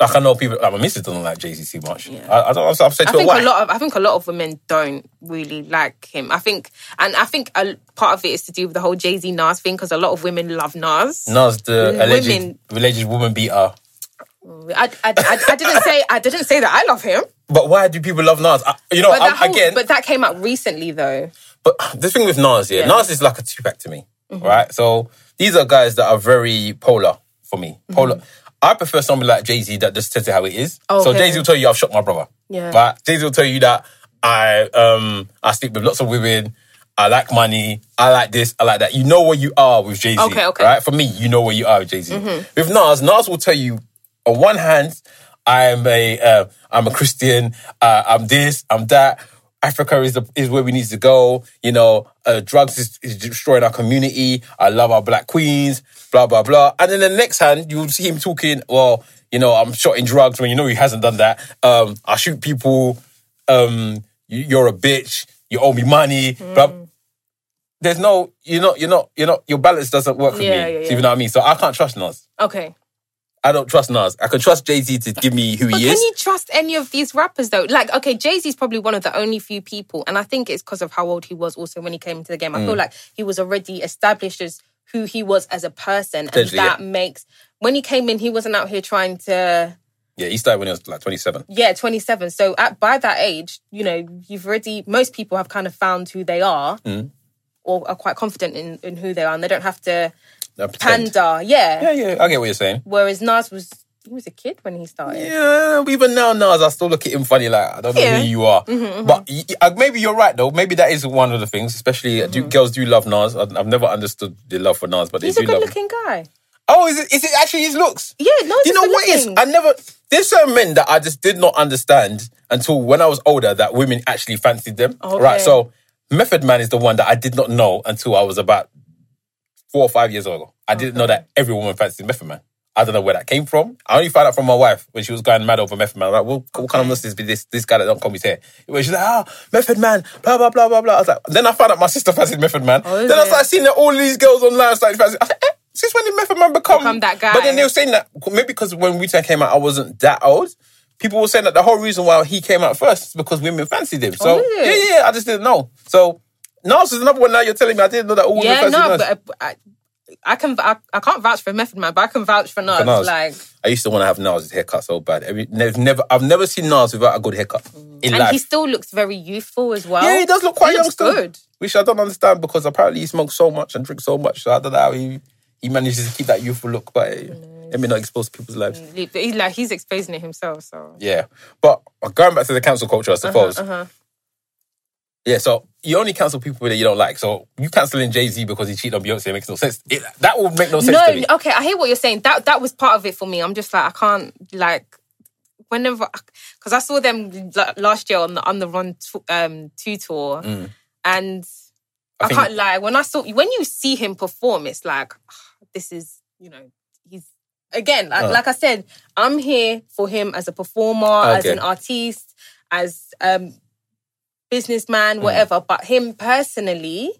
like I know people. Like my missus doesn't like Jay Z too much. I, I don't. I've said I to her think why. a lot of I think a lot of women don't really like him. I think, and I think a part of it is to do with the whole Jay Z Nas thing because a lot of women love Nas. Nas, the alleged Women- alleged woman beater. I, I, I, I didn't say I didn't say that I love him, But why do people love Nas? I, you know, but that whole, again, but that came out recently though. But the thing with Nas, yeah, Yeah. Mm-hmm. Nas is like a Tupac to me, right? So these are guys that are very polar for me. Polar. I prefer somebody like Jay Z that just says it how it is. So. Okay. Jay Z will tell you I've shot my brother. Yeah. But Jay Z will tell you that I um I sleep with lots of women. I like money. I like this. I like that. You know where you are with Jay Z. Okay, okay. Right? For me, you know where you are with Jay Z. Mm-hmm. With Nas, Nas will tell you on one hand, I'm a uh, I'm a Christian. Uh, I'm this. I'm that. Africa is the, is where we need to go. You know, uh, drugs is, is destroying our community. I love our black queens. Blah blah blah. And then the next hand, you'll see him talking. Well, you know, I'm shot in drugs when you know he hasn't done that. Um, I shoot people. Um, you, you're a bitch. You owe me money. Blah. There's no, you're not, you're not, you're not. Your balance doesn't work for Yeah, me. yeah, So you know what I mean? So I can't trust Nas. Okay, I don't trust Nas. I can trust Jay Z to give me who but he can is. Can you trust any of these rappers though? Like, okay, Jay Z is probably one of the only few people, and I think it's because of how old he was also when he came into the game. I Mm. feel like he was already established as who he was as a person, and that makes when he came in, he wasn't out here trying to. Yeah, he started when he was like 27. Yeah, 27. So at by that age, you know, you've already most people have kind of found who they are. Mm. or are quite confident in, in who they are and they don't have to Pretend. pander. Yeah. Yeah, yeah, I get what you're saying. Whereas Nas was he was a kid when he started. Yeah, even now, Nas, I still look at him funny. Like I don't know Yeah. Mm-hmm, who you are, but y- y- uh, maybe you're right though. Maybe that is one of the things. Especially uh, do, girls do love Nas. I- I've never understood the love for Nas, but He's they a do good love. looking guy. Oh, is it? Is it actually his looks? Yeah, no, you know what is? I never. There's certain men that I just did not understand until when I was older that women actually fancied them. Okay. Right. So Method Man is the one that I did not know until I was about four or five years old. I didn't know that every woman fancied Method Man. I don't know where that came from. I only found out from my wife when she was going mad over Method Man. I'm like, well, what kind of nonsense be this this guy that don't comb his hair? When she's like, oh, Method Man, blah blah blah blah blah. I was like, then I found out my sister fancied Method Man. Oh, is then I started seeing that all these girls online started fancying. I said, eh, since when did Method Man become, Become that guy? But then they were saying that maybe because when Wu Tang came out, I wasn't that old. People were saying that the whole reason why he came out first is because women fancied him. So Oh, yeah, yeah, yeah, I just didn't know. So Nas is another one. Now you're telling me I didn't know that all women Yeah, no, Nas. but I, I, I can I, I can't vouch for Method Man, but I can vouch for Nas. Nas. Like, I used to want to have Nas' haircut so bad. Every, never, never, I've never seen Nas without a good haircut in and life. he still looks very youthful as well. yeah, he does look quite young looks still. good. Which I don't understand because apparently he smokes so much and drinks so much. So I don't know how he, he manages to keep that youthful look. But eh, mm. let me not expose people's lives. Mm, he- He's like he's exposing it himself. So Yeah. But going back to the cancel culture, I uh-huh, suppose. Uh-huh. Yeah, so you only cancel people that you don't like. So you canceling Jay Z because he cheated on Beyonce makes no sense. It, that would make no sense no, to me. okay, I hear what you're saying. That that was part of it for me. I'm just like I can't like whenever because I saw them last year on the on the Run t- um, two tour, and I, Mm. I can't lie. When I saw when you see him perform, it's like ah, this is you know he's again like, Uh. like I said, I'm here for him as a performer, as an artiste, as um Mm. Businessman, whatever. But him personally.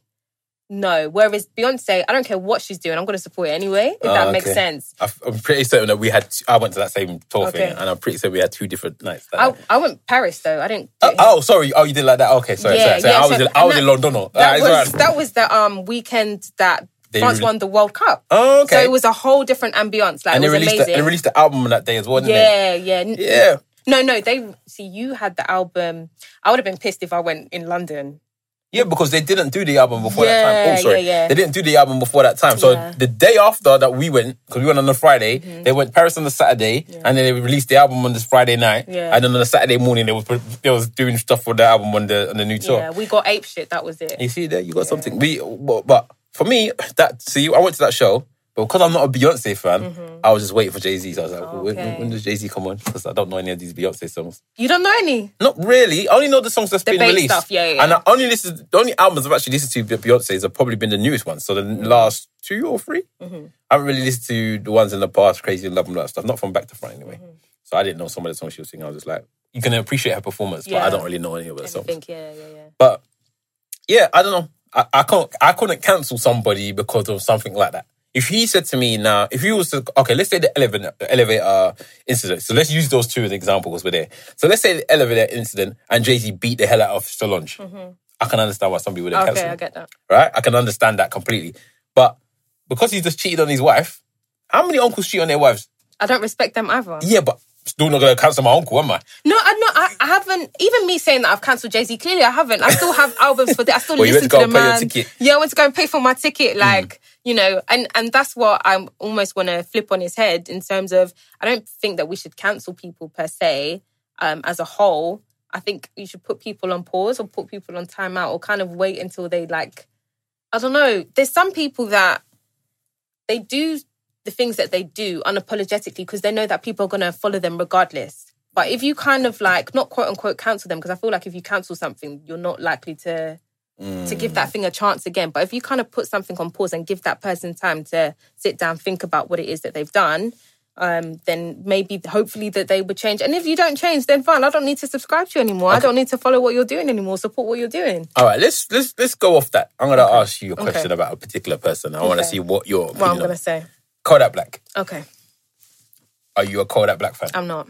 No. Whereas Beyonce, I don't care what she's doing, I'm going to support it anyway, if Oh, that makes sense. I'm pretty certain that we had. I went to that same tour Okay. thing, and I'm pretty certain we had two different nights. that I. I went Paris though. I didn't. Oh, oh, sorry. Oh, you did like that. Okay, sorry. Yeah, sorry, sorry. yeah, I was so- in, I was and in London. That Ah, it's was alright. that was the um weekend that They France re- won the World Cup. Oh, okay. So it was a whole different ambience. Like and it they was released the, amazing. they released the album on that day as well. Didn't yeah, yeah, N- Yeah. No, no. They see you had the album. I would have been pissed if I went in London. Yeah, because they didn't do the album before that time. Oh, sorry. yeah, yeah. They didn't do the album before that time. So Yeah. Mm-hmm. the day after that we went, because we went on a Friday, they went Paris on the Saturday, and then they released the album on this Friday night. Yeah. And then on the Saturday morning, they was they was doing stuff for the album on the on the new tour. Yeah, we got ape shit. That was it. You see there, you got something. We, but, but for me, that see, I went to that show, but because I'm not a Beyonce fan, I was just waiting for Jay Z. So I was like, when, Mm-hmm. Okay. when does Jay Z come on? Because I don't know any of these Beyonce songs. You don't know any. Not really. I only know the songs that's been released. stuff, yeah, yeah. And I only listen. The only albums I've actually listened to Beyonce's have probably been the newest ones. So the Mm-hmm. last two or 3 I haven't really listened to the ones in the past, Crazy in Love and all that stuff. Not from back to front anyway. Mm-hmm. So I didn't know some of the songs she was singing. I was just like, you can appreciate her performance, but I don't really know any of her songs. Think, yeah, yeah, yeah. But yeah, I don't know. I, I can't. I couldn't cancel somebody because of something like that. If he said to me now, if he was to, okay, let's say the elevator, elevator incident. So let's use those two as examples because we're there. So let's say the elevator incident and Jay Z beat the hell out of Solange. I can understand why somebody would have Mm-hmm. Okay. I get that. right? I can understand that completely. But because he just cheated on his wife, how many uncles cheat on their wives? I don't respect them either. Yeah, but still not gonna cancel my uncle, am I? No, I no, I, I haven't. Even me saying that I've cancelled Jay Z, clearly I haven't. I still have albums for that. I still Well, listen to to the and pay your man. Yeah, I went to go and pay for my ticket. Like you know, and and that's what I almost want to flip on his head in terms of I don't think that we should cancel people per se um, as a whole. I think you should put people on pause or put people on timeout or kind of wait until they like. I don't know. There's some people that they do the things that they do unapologetically because they know that people are going to follow them regardless. But if you kind of like not quote unquote cancel them, because I feel like if you cancel something, you're not likely to to give that thing a chance again. But if you kind of put something on pause and give that person time to sit down, think about what it is that they've done, um, then maybe hopefully that they would change. And if you don't change, then fine. I don't need to subscribe to you anymore. I don't need to follow what you're doing anymore. Support what you're doing. All right, let's let's let's go off that. I'm gonna ask you a question Okay. about a particular person. I want to see what your What I'm gonna on. say. Kodak Black. Okay, Are you a Kodak Black fan? I'm not.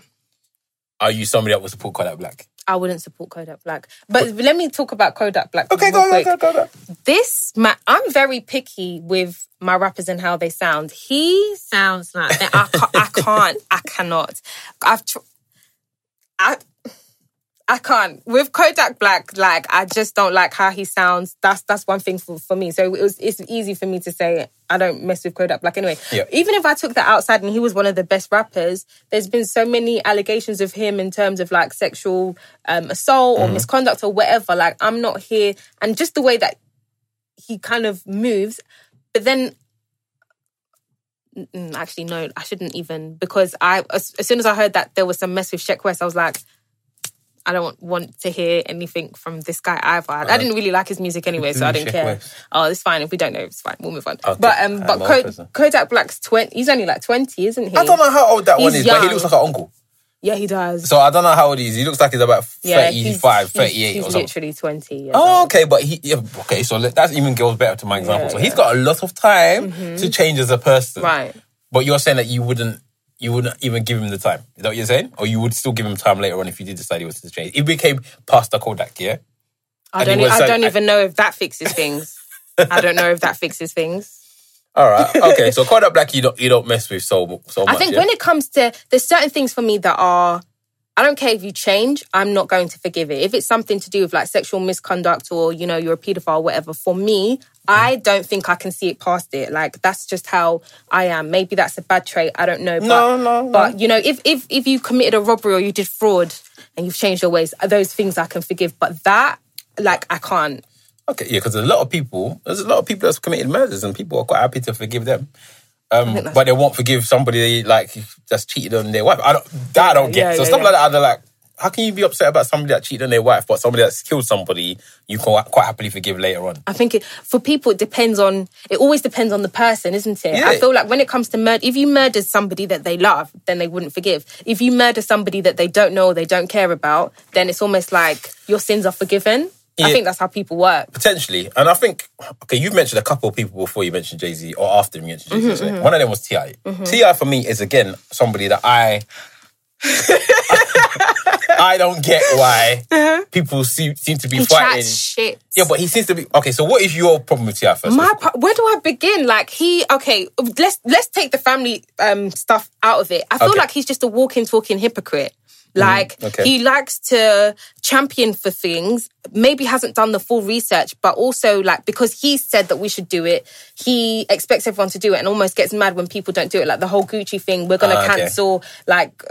Are you somebody that would support Kodak Black? I wouldn't support Kodak Black. But let me talk about Kodak Black. Okay, go on, go, go, go. this ma- I'm very picky with my rappers and how they sound. He sounds like I can't, I can't, I cannot. I've tr- I I can't with Kodak Black. Like I just don't like how he sounds. That's that's one thing for, for me. So it was it's easy for me to say I don't mess with Kodak Black anyway. Yeah. Even if I took that outside and he was one of the best rappers, there's been so many allegations of him in terms of like sexual um, assault or misconduct or whatever. Like I'm not here, and just the way that he kind of moves. But then Mm, actually no i shouldn't even because i as, as soon as i heard that there was some mess with Sheck Wes i was like i don't want, to hear anything from this guy either i didn't really like his music anyway so i didn't care oh it's fine if we don't know it's fine we'll move on but um but an Ko- old person. kodak black's 20 he's only like 20 isn't he I don't know how old that one He's is, but he looks like an uncle. yeah he does So I don't know how old he is. He looks like he's about yeah 35, he's, 38 he's, he's or something. literally 20 Oh, okay, but he yeah, okay. So that even goes better to my example. Yeah, so he's. Mm-hmm. got a lot of time to change as a person, right But you're saying that you wouldn't, you wouldn't even give him the time. Is that what you're saying? Or you would still give him time later on if you did decide he was to change? It became past the Kodak, yeah. i And don't i like- don't even know if that fixes things i don't know if that fixes things All right, okay. So Kodak Black, you don't you don't mess with so so much. I think yeah? when it comes to there's certain things for me that are I don't care if you change, I'm not going to forgive it. If it's something to do with like sexual misconduct or, you know, you're a pedophile whatever, for me, I don't think I can see it past it. Like that's just how I am. Maybe that's a bad trait. I don't know. But, No, no, no. But you know, if if if you committed a robbery or you did fraud and you've changed your ways, those things I can forgive. But that, like, I can't. Okay, yeah, because a lot of people, there's a lot of people that's committed murders, and people are quite happy to forgive them. Um, but they won't forgive somebody like that's cheated on their wife. I don't. That I don't get. Yeah, so yeah, stuff yeah. like that, they're like, how can you be upset about somebody that cheated on their wife, but somebody that's killed somebody you can quite happily forgive later on? I think it, for people, it depends on, it always depends on the person, isn't it? Yeah. I feel like when it comes to murder, if you murder somebody that they love, then they wouldn't forgive. If you murder somebody that they don't know or they don't care about, then it's almost like your sins are forgiven. I think that's how people work. Potentially, and I think okay, you've mentioned a couple of people before you mentioned Jay Z, or after you mentioned Jay Z. Mm-hmm, sorry. One of them was T.I. T.I for me is again somebody that I. I don't get why people seem, seem to be Uh-huh. He fighting. shit. Yeah, but he seems to be okay. So, what is your problem with T.I first? My, pro- where do I begin? Like he, okay, let's let's take the family um stuff out of it. I feel Okay. like he's just a walking, talking hypocrite. Like okay. he likes to champion for things, maybe hasn't done the full research, but also like because he said that we should do it, he expects everyone to do it and almost gets mad when people don't do it. Like the whole Gucci thing, we're gonna Ah, okay. cancel like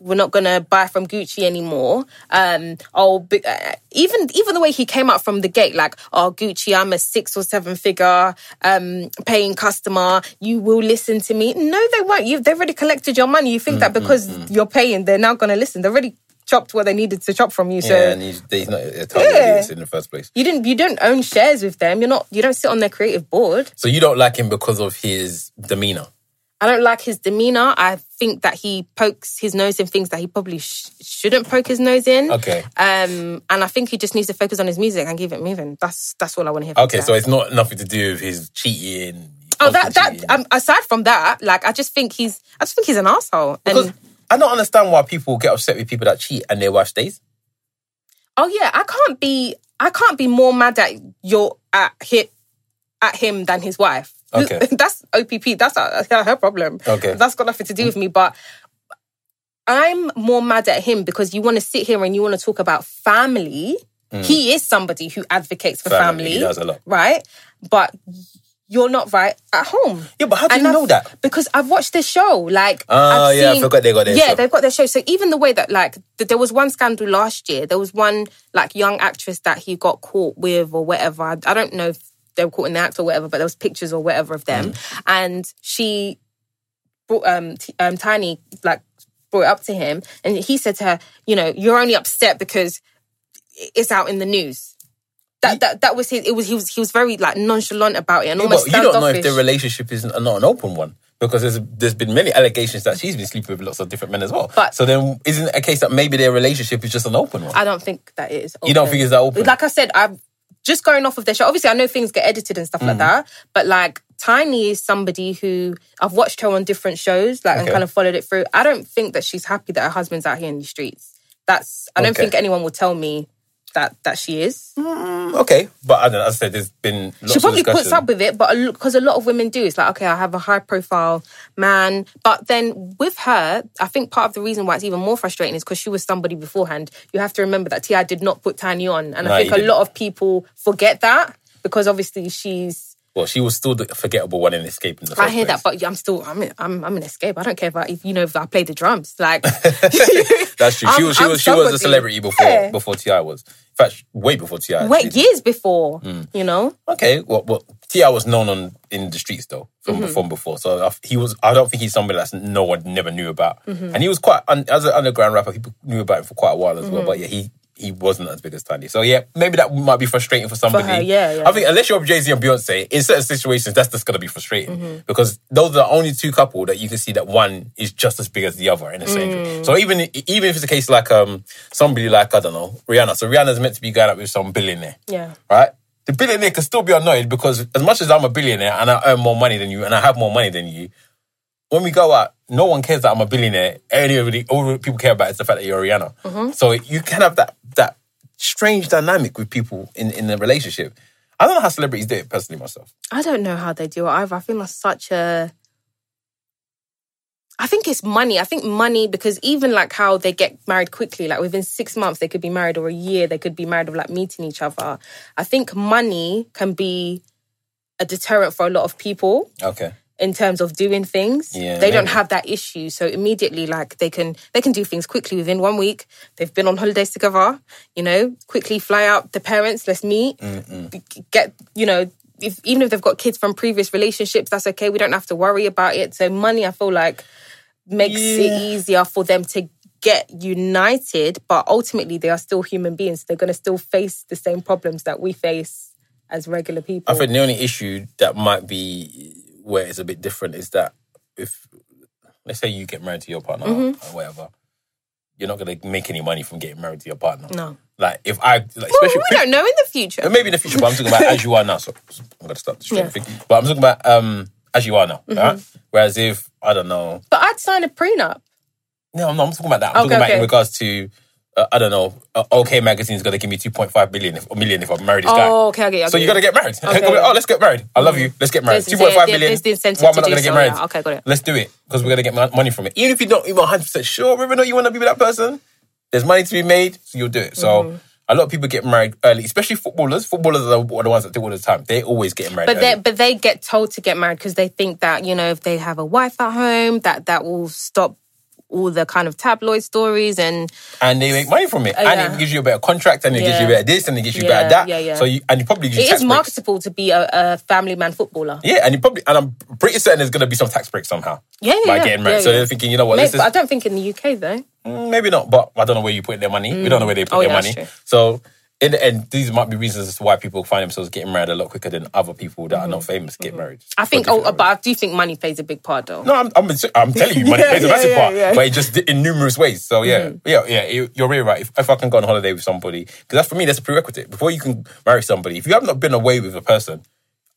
we're not gonna buy from Gucci anymore. Um, oh, uh, even even the way he came out from the gate, like, oh, Gucci, I'm a six or seven figure um, paying customer. You will listen to me. No, they won't. You they've already collected your money. You think that Mm, because you're paying, they're now gonna listen. They're already chopped what they needed to chop from you. So yeah, and he's, he's not a target Yeah. in the first place. you didn't you don't own shares with them. You're not you don't sit on their creative board. So you don't like him because of his demeanor. I don't like his demeanor. I think that he pokes his nose in things that he probably sh- shouldn't poke his nose in. Okay. Um, and I think he just needs to focus on his music and keep it moving. That's that's all I want to hear. From Okay, so it's not nothing to do with his cheating. oh, that that um, aside from that, like I just think he's I just think he's an asshole. because And I don't understand why people get upset with people that cheat and their wife stays. oh yeah, I can't be I can't be more mad at your at hit at him than his wife. Okay. that's OPP. That's uh, her problem. Okay. that's got nothing to do with me. But I'm more mad at him because you want to sit here and you want to talk about family. He is somebody who advocates for Family, family. he does a lot. right? But you're not right at home. Yeah, but how do And you I've- know that? Because I've watched this show. Like, Oh, I've yeah, I forgot they got their Yeah, show. they've got their show. So even the way that, like, th- there was one scandal last year. There was one like young actress that he got caught with or whatever. I, I don't know if they were caught in the act or whatever, but there was pictures or whatever of them, Mm. and she brought um, t- um Tiny like brought it up to him, and he said to her, you know, you're only upset because it's out in the news. That, that that was his. It was he was he was very like nonchalant about it and Yeah, almost but you don't know if their relationship is not an open one because there's there's been many allegations that she's been sleeping with lots of different men as well. But- so then, isn't it a case that maybe their relationship is just an open one? I don't think that it is. You don't think it's that open? Like I said, I'm just going off of their show. Obviously, I know things get edited and stuff Mm. like that, but like Tiny is somebody who I've watched her on different shows, like and kind of followed it through. I don't think that she's happy that her husband's out here in the streets. That's I don't Okay. think anyone will tell me that that she is. Mm. Okay, but I don't know. As I said, there's been lots she of probably puts up with it, but because a lot of women do, it's like okay, I have a high profile man, but then with her, I think part of the reason why it's even more frustrating is because she was somebody beforehand. You have to remember that T.I did not put Tanya on, and No, I think a didn't. lot of people forget that because obviously she's. Well, she was still the forgettable one in Xscape in the I hear that, but I'm still I'm I'm I'm an escape. I don't care I, if you know if I play the drums. Like That's true. She was she I'm was she was a celebrity before Yeah. before T.I was. In fact, way before T.I. wait years before, Mm. you know. Okay, well, well T.I was known on in the streets though from Mm-hmm. from before. So I- he was. I don't think he's somebody that's no one never knew about. Mm-hmm. And he was quite un, as an underground rapper. People knew about him for quite a while as Mm-hmm. well. But yeah, he. He wasn't as big as Tiny. So yeah, maybe that might be frustrating for somebody. her, yeah, yeah. I think unless you're Jay Z and Beyonce, in certain situations, that's just gonna be frustrating Mm-hmm. because those are the only two couple that you can see that one is just as big as the other in the same. Mm. So even even if it's a case like um somebody like I don't know Rihanna. So Rihanna's meant to be going out with some billionaire Yeah. right? The billionaire can still be annoyed because as much as I'm a billionaire and I earn more money than you and I have more money than you, when we go out, no one cares that I'm a billionaire. Anybody, all people care about is the fact that you're Rihanna. Mm-hmm. So you can have that that strange dynamic with people in in a relationship. I don't know how celebrities do it personally myself. I don't know how they do it either. I think that's such a. I think it's money. I think money because even like how they get married quickly, like within six months they could be married, or a year they could be married of like meeting each other. I think money can be a deterrent for a lot of people Okay. In terms of doing things. Yeah, they don't have that issue, so immediately like they can they can do things quickly within one week. They've been on holidays together, you know, quickly fly out the parents, let's meet, get you know. If, even if they've got kids from previous relationships, that's okay. We don't have to worry about it. So money, I feel like, makes Yeah. it easier for them to get united. But ultimately, they are still human beings. They're going to still face the same problems that we face as regular people. I think the only issue that might be where it's a bit different is that if let's say you get married to your partner Mm-hmm. or whatever, you're not gonna make any money from getting married to your partner. No. Like if I like Well, especially we don't know in the future. Maybe in the future, but I'm talking about as you are now. So I'm gonna start the Yeah. thing. But I'm talking about um as you are now. Mm-hmm. right? Whereas if I don't know, But I'd sign a prenup. no, I'm not. I'm talking about that. I'm Okay, talking about in regards to. Uh, I don't know. Uh, OK Magazine is gonna give me 2.5 billion if, a million if I marry this guy. Oh, okay, okay. So you gotta get married. Okay. oh, let's get married. I love you. Let's get married. There's- Two point five there- million. there's the incentive Why am I to not gonna get so, married? yeah. Okay, got it. Let's do it because we're gonna get money from it. Even if you're not even 100 percent sure whether or not you want to be with that person, there's money to be made, so you'll do it. So. Mm-hmm. A lot of people get married early, especially footballers. Footballers are the, are the ones that do all the time. They always get married. But they but they get told to get married because they think that you know if they have a wife at home that that will stop all the kind of tabloid stories and and they make money from it. Uh, and yeah. it gives you a better contract, and it gives you Yeah. better this, and it gives you Yeah, better that. yeah, yeah. So you and you probably use it is breaks. marketable to be a, a family man footballer. Yeah, and you probably and I'm pretty certain there's gonna be some tax break somehow. Yeah, yeah, by yeah. getting married. Yeah, so yeah. they're thinking, you know what, Maybe, this is I don't think in the UK though. Mm, maybe not, but I don't know where you put their money. We don't know where they put Oh, their yeah, money. true. So in the end, these might be reasons as to why people find themselves getting married a lot quicker than other people that are not famous get married. Mm-hmm. I think, oh, different but I do think money plays a big part though. No, I'm, I'm, I'm telling you, money Yeah, plays a yeah, massive yeah, part, yeah. Mm-hmm. but it just in numerous ways. So yeah, yeah, yeah, you- you're really right. If, if I can go on holiday with somebody, because that's for me, that's a prerequisite. Before you can marry somebody, if you have not been away with a person,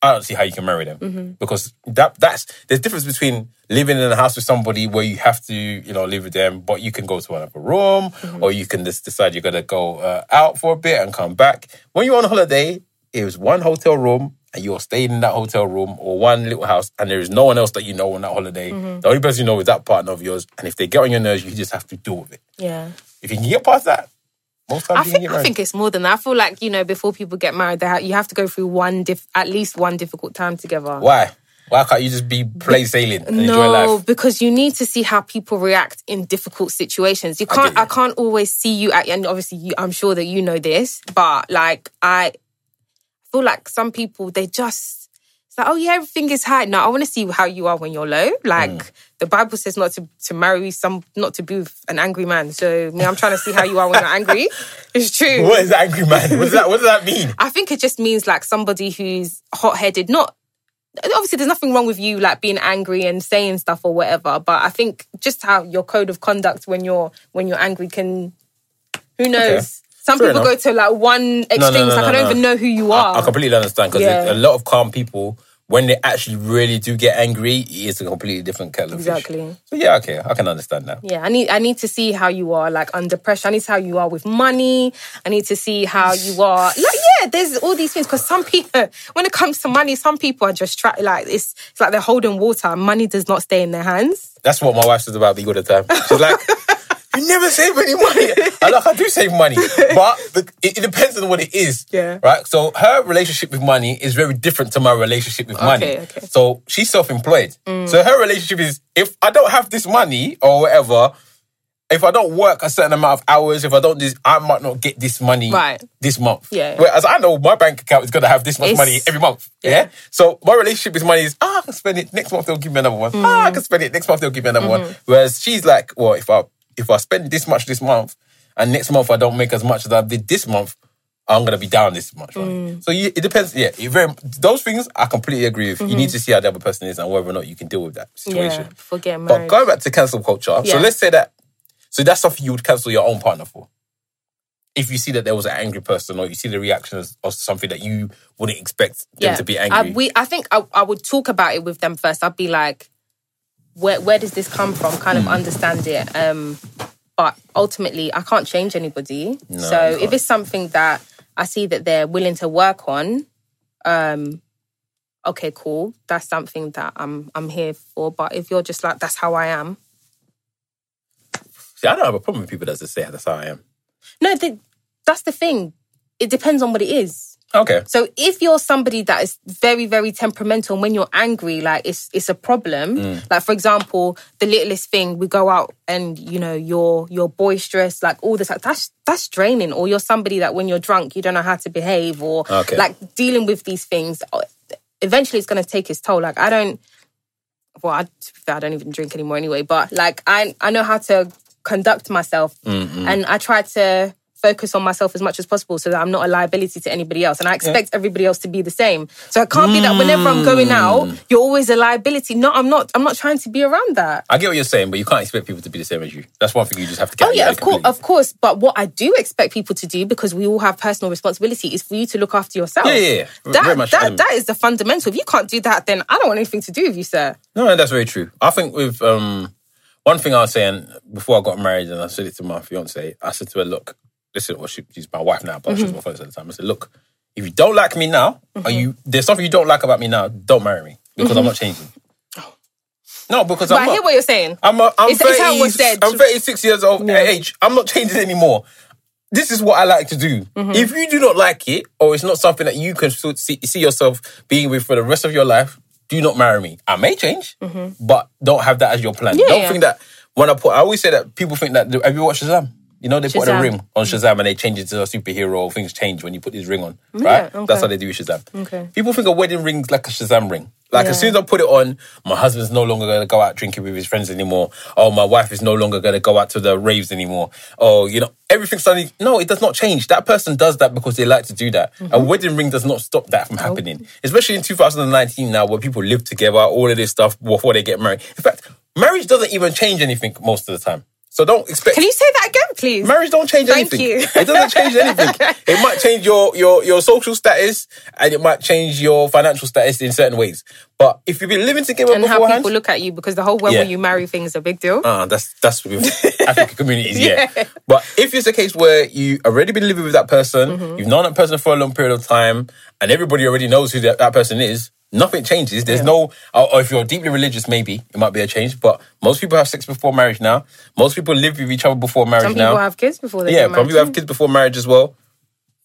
I don't see how you can marry them Mm-hmm. because that that's there's difference between living in a house with somebody where you have to you know live with them, but you can go to another room Mm-hmm. or you can just decide you're gonna go uh, out for a bit and come back. When you're on holiday, it was one hotel room and you're staying in that hotel room or one little house and there is no one else that you know on that holiday. Mm-hmm. The only person you know is that partner of yours. And if they get on your nerves, you just have to deal with it. Yeah. If you can get past that, I think I think it's more than that. I feel like you know before people get married, they ha- you have to go through one diff- at least one difficult time together. Why? Why can't you just be play sailing and enjoy No, life? because you need to see how people react in difficult situations. You can't. you. I, can't always see you at. And obviously, you, I'm sure that you know this, but like I feel like some people they just. It's like, oh yeah, everything is high. No, I want to see how you are when you're low. Like Mm. the Bible says not to to marry some, not to be with an angry man. So me, I'm trying to see how you are when you're angry. It's true. What is angry man? What does that what does that mean? I think it just means like somebody who's hot headed. Not obviously, there's nothing wrong with you like being angry and saying stuff or whatever. But I think just how your code of conduct when you're when you're angry can, who knows. Some Fair people enough. go to like one extreme. no, it's like no, I don't no. even know who you are. I completely understand because Yeah. a lot of calm people when they actually really do get angry, it's a completely different kettle of fish. Exactly. So yeah, okay, I can understand that. Yeah, I need I need to see how you are like under pressure. I need to see how you are with money. I need to see how you are like yeah. There's all these things because some people, when it comes to money, some people are just try like it's it's like they're holding water. Money does not stay in their hands. That's what my wife says about me all the time. She's like, "You never save any money." I'm like, "I do save money, but the, it, it depends on what it is." Yeah. Right. So her relationship with money is very different to my relationship with money. Okay, okay. So she's self-employed. So her relationship is if I don't have this money or whatever. If I don't work a certain amount of hours, if I don't this, I might not get this money Right. this month. Yeah. Whereas I know my bank account is gonna have this much It's- money every month. Yeah? Yeah. So my relationship with money is, ah, I can spend it next month. They'll give me another one. Mm. Ah, I can spend it next month. They'll give me another one. Whereas she's like, well, if I if I spend this much this month, and next month I don't make as much as I did this month, I'm gonna be down this much. Right? Mm. So you, it depends. Yeah, it very those things I completely agree with. You need to see how the other person is and whether or not you can deal with that situation. Mm-hmm. Yeah, for getting But going back to cancel culture, so let's say that. So that's something you would cancel your own partner for. If you see that there was an angry person, or you see the reaction of, of something that you wouldn't expect them to be angry. I, we, I think I, I would talk about it with them first. I'd be like, where where does this come from? Kind Hmm. of understand it. Um, but ultimately, I can't change anybody. so if it's something that I see that they're willing to work on, um, okay, cool. That's something that I'm I'm here for. But if you're just like, that's how I am. see, I don't have a problem with people that just say that's how I am. No, the, that's the thing. It depends on what it is. Okay. So if you're somebody that is very, very temperamental, and when you're angry, like it's it's a problem. Mm. Like for example, the littlest thing, we go out and you know you're you're boisterous, like all this. Like, that's that's draining. Or you're somebody that when you're drunk, you don't know how to behave, or Okay. like dealing with these things. uh, Eventually, it's going to take its toll. Like I don't. Well, I, to be fair, I don't even drink anymore anyway. But like I I know how to conduct myself, and I try to focus on myself as much as possible so that I'm not a liability to anybody else. And I expect everybody else to be the same. So it can't be that whenever I'm going out, you're always a liability. No, I'm not. I'm not trying to be around that. I get what you're saying, but you can't expect people to be the same as you. That's one thing you just have to get. Oh yeah, of course, of course. But what I do expect people to do, because we all have personal responsibility, is for you to look after yourself. Yeah, yeah, yeah. That, Very much. that, that is the fundamental. If you can't do that, then I don't want anything to do with you, sir. No, that's very true. I think with um, one thing I was saying before I got married, and I said it to my fiance, I said to her, "Look, listen, well, she, she's my wife now, but she was my fiance at the time. I said, look, if you don't like me now, are you there's something you don't like about me now, don't marry me because I'm not changing. No, because But I'm I not. hear what you're saying. I'm a, I'm, It's- it's 30, how it was. I'm 36 years old age. I'm not changing anymore. This is what I like to do. Mm-hmm. If you do not like it, or it's not something that you can see, see yourself being with for the rest of your life, do not marry me. I may change, but don't have that as your plan. Mm-hmm. Yeah, don't yeah. think that when I put, I always say that people think that, have you watched Shazam? You know, they put a ring on Shazam and they change it to a superhero. Things change when you put this ring on, Yeah, right? okay. That's how they do with Shazam. Okay. People think a wedding ring's like a Shazam ring. Like as soon as I put it on, my husband's no longer gonna go out drinking with his friends anymore. Oh, my wife is no longer gonna go out to the raves anymore. Oh, you know, everything suddenly no, it does not change. That person does that because they like to do that. A mm-hmm. wedding ring does not stop that from happening. Especially in 2019 now where people live together, all of this stuff before they get married. In fact, marriage doesn't even change anything most of the time. So don't expect Can you say that again, please? Marriage don't change Thank anything. you. It doesn't change anything. it might change your, your your social status and it might change your financial status in certain ways. But if you've been living together and how people look at you because the whole when Yeah. will you marry thing is a big deal. uh, that's that's with African communities, yeah. Yeah. But if it's a case where you already been living with that person, Mm-hmm. you've known that person for a long period of time, and everybody already knows who that, that person is, nothing changes. There's no, or, or if you're deeply religious, maybe it might be a change. But most people have sex before marriage now. Most people live with each other before marriage Some people now. have kids before they yeah, some people have kids before marriage as well.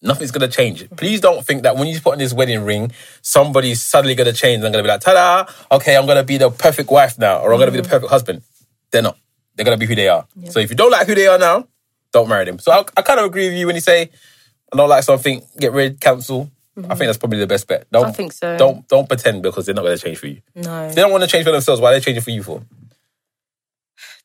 Nothing's gonna change. Mm-hmm. Please don't think that when you put on this wedding ring, somebody's suddenly gonna change and gonna be like, ta-da, okay, I'm gonna be the perfect wife now, or I'm gonna be the mm-hmm. perfect husband. They're not. They're gonna be who they are. So if you don't like who they are now, don't marry them. So I, I kind of agree with you when you say, I don't like something, get rid, cancel. I think that's probably the best bet. Don't, I think so. Don't don't pretend because they're not gonna change for you. No. If they don't want to change for themselves, why are they changing for you for?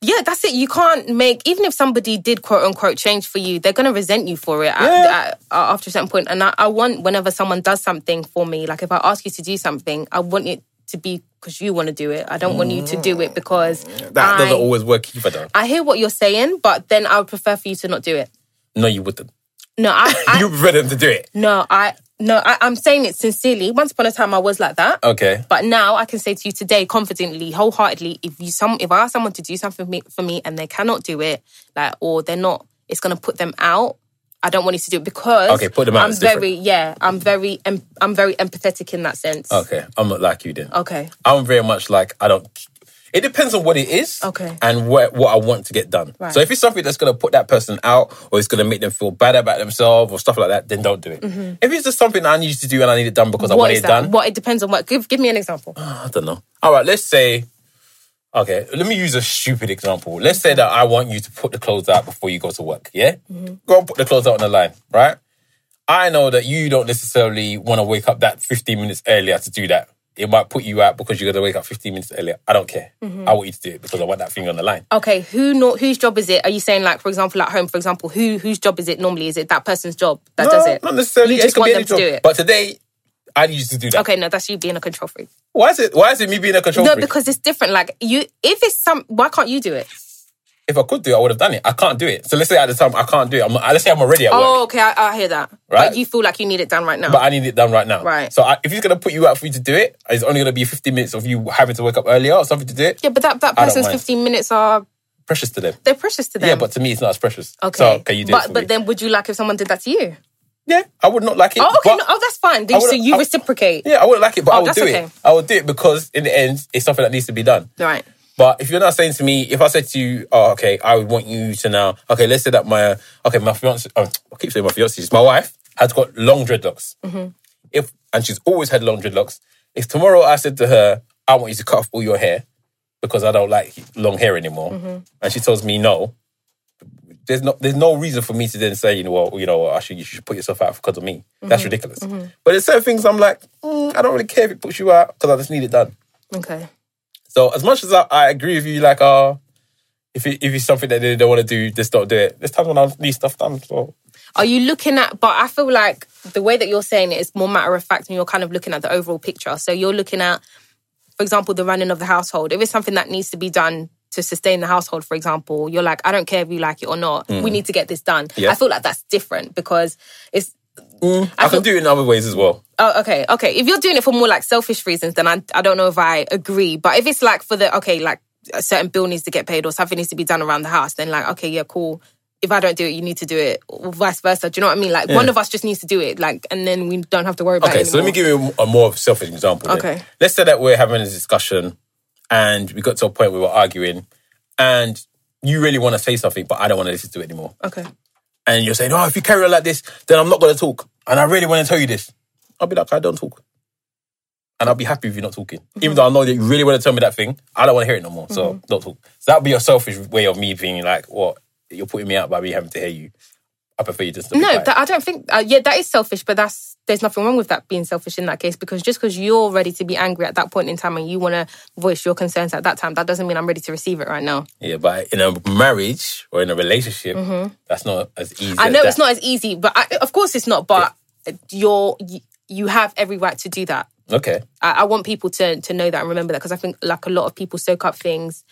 Yeah, that's it. You can't make even if somebody did quote unquote change for you, they're gonna resent you for it at, Yeah. at- after a certain point. And I, I want whenever someone does something for me, like if I ask you to do something, I want it to be because you want to do it. I don't want you to do it because That I, doesn't always work either though. I hear what you're saying, but then I would prefer for you to not do it. No, you wouldn't. No, I, I you prefer them to do it. no, I no, I, I'm saying it sincerely. Once upon a time, I was like that. Okay. But now I can say to you today, confidently, wholeheartedly, if you some if I ask someone to do something for me, for me and they cannot do it, like or they're not, it's gonna put them out. I don't want you to do it because Okay, put them out I'm very yeah, I'm very I'm very empathetic in that sense. Okay. I'm not like you then. Okay. I'm very much like I don't. It depends on what it is, Okay. and what what I want to get done. Right. So if it's something that's going to put that person out, or it's going to make them feel bad about themselves, or stuff like that, then don't do it. If it's just something I need to do and I need it done because I Mm-hmm. Want it that? done, What it depends on what. Give give me an example. I don't know. All right, let's say. Okay, let me use a stupid example. Let's say that I want you to put the clothes out before you go to work. Yeah, go and put the clothes out on the line, right? I know that you don't necessarily want to wake up that 15 minutes earlier to do that. It might put you out because you're going to wake up 15 minutes earlier. I don't care. Mm-hmm. I want you to do it because I want that thing on the line. Okay, who no, whose job is it? Are you saying like, for example, at home, for example, who whose job is it normally? Is it that person's job that does it? Not necessarily. You just want them to do it. But today, I need you to do that. Okay, no, that's you being a control freak. Why is it? Why is it me being a control No, freak? because it's different. Like you, if it's some, why can't you do it? If I could do it, I would have done it. I can't do it. So let's say at the time I can't do it. I'm, uh, let's say I'm already at work. Oh, okay, I, I hear that. Right. But you feel like you need it done right now. but I need it done right now. Right. So I, if he's gonna put you out for you to do it, it's only gonna be 15 minutes of you having to wake up earlier or something to do it. yeah, but that that person's fifteen minutes are Precious to them. they're precious to them. Yeah, but to me it's not as precious. okay. So can you do but it but me? then would you like if someone did that to you? yeah, I would not like it. Oh, okay. no, oh, that's fine. I so you I- reciprocate. yeah, I wouldn't like it, but Oh, I would do okay. it. I would do it because in the end, it's something that needs to be done. Right. But if you're not saying to me, if I said to you, oh, okay, I would want you to now, okay, let's say that my, okay, my fiance, oh, I keep saying my fiance, my wife has got long dreadlocks. Mm-hmm. If and she's always had long dreadlocks. If tomorrow I said to her, I want you to cut off all your hair because I don't like long hair anymore, Mm-hmm. and she tells me no, there's no there's no reason for me to then say, you know, well, you know, what, actually you should put yourself out because of me. Mm-hmm. That's ridiculous. But there's certain things I'm like, mm, I don't really care if it puts you out because I just need it done. Okay. So as much as I, I agree with you, like, uh, if it, if it's something that they don't want to do, just don't do it. There's times when I need stuff done. So Are you looking at? But I feel like the way that you're saying it is more matter of fact, and you're kind of looking at the overall picture. So you're looking at, for example, the running of the household. If it's something that needs to be done to sustain the household, for example, you're like, I don't care if you like it or not. We need to get this done. Mm. Yeah. I feel like that's different because it's. Mm, I, feel- can do it in other ways as well. Oh, okay, okay. If you're doing it for more like selfish reasons, then I I don't know if I agree. But if it's like for the okay, like a certain bill needs to get paid or something needs to be done around the house, then like okay, yeah, cool. If I don't do it, you need to do it, or vice versa. Do you know what I mean? Like one of us just needs to do it, like, and then we don't have to worry about Okay, it. so let me give you a more selfish example. then. Okay. Let's say that we're having a discussion and we got to a point where we're arguing and you really want to say something, but I don't want to listen to it anymore. Okay. And you're saying, oh, if you carry on like this, then I'm not going to talk. And I really want to tell you this. I'll be like, I don't talk. And I'll be happy if you're not talking. Mm-hmm. Even though I know that you really want to tell me that thing, I don't want to hear it no more. So don't talk. So that would be a selfish way of me being like, what? You're putting me out by me having to hear you. I prefer you just No, that, I don't think. Uh, yeah, that is selfish, but that's there's nothing wrong with that being selfish in that case because just because you're ready to be angry at that point in time and you want to voice your concerns at that time, that doesn't mean I'm ready to receive it right now. Yeah, but in a marriage or in a relationship, that's not as easy. Mm-hmm. I know it's not as easy, but I, of course it's not. But you're you, you have every right to do that. Okay. I, I want people to to know that and remember that because I think like a lot of people soak up things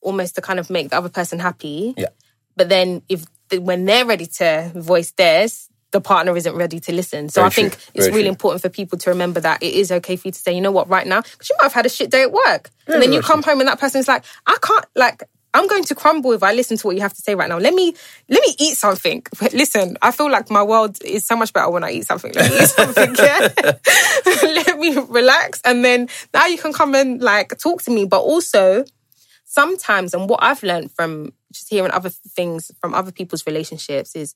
almost to kind of make the other person happy. Yeah. But then if when they're ready to voice theirs, the partner isn't ready to listen. So Very I think true. it's Very really true. important for people to remember that it is okay for you to say, you know what, right now, because you might have had a shit day at work, and then you come home and that person's like, I can't like. I'm going to crumble if I listen to what you have to say right now. Let me let me eat something. But listen, I feel like my world is so much better when I eat something. Let me eat something, yeah. let me relax, and then now you can come and like talk to me. But also, sometimes, and what I've learned from just hearing other things from other people's relationships is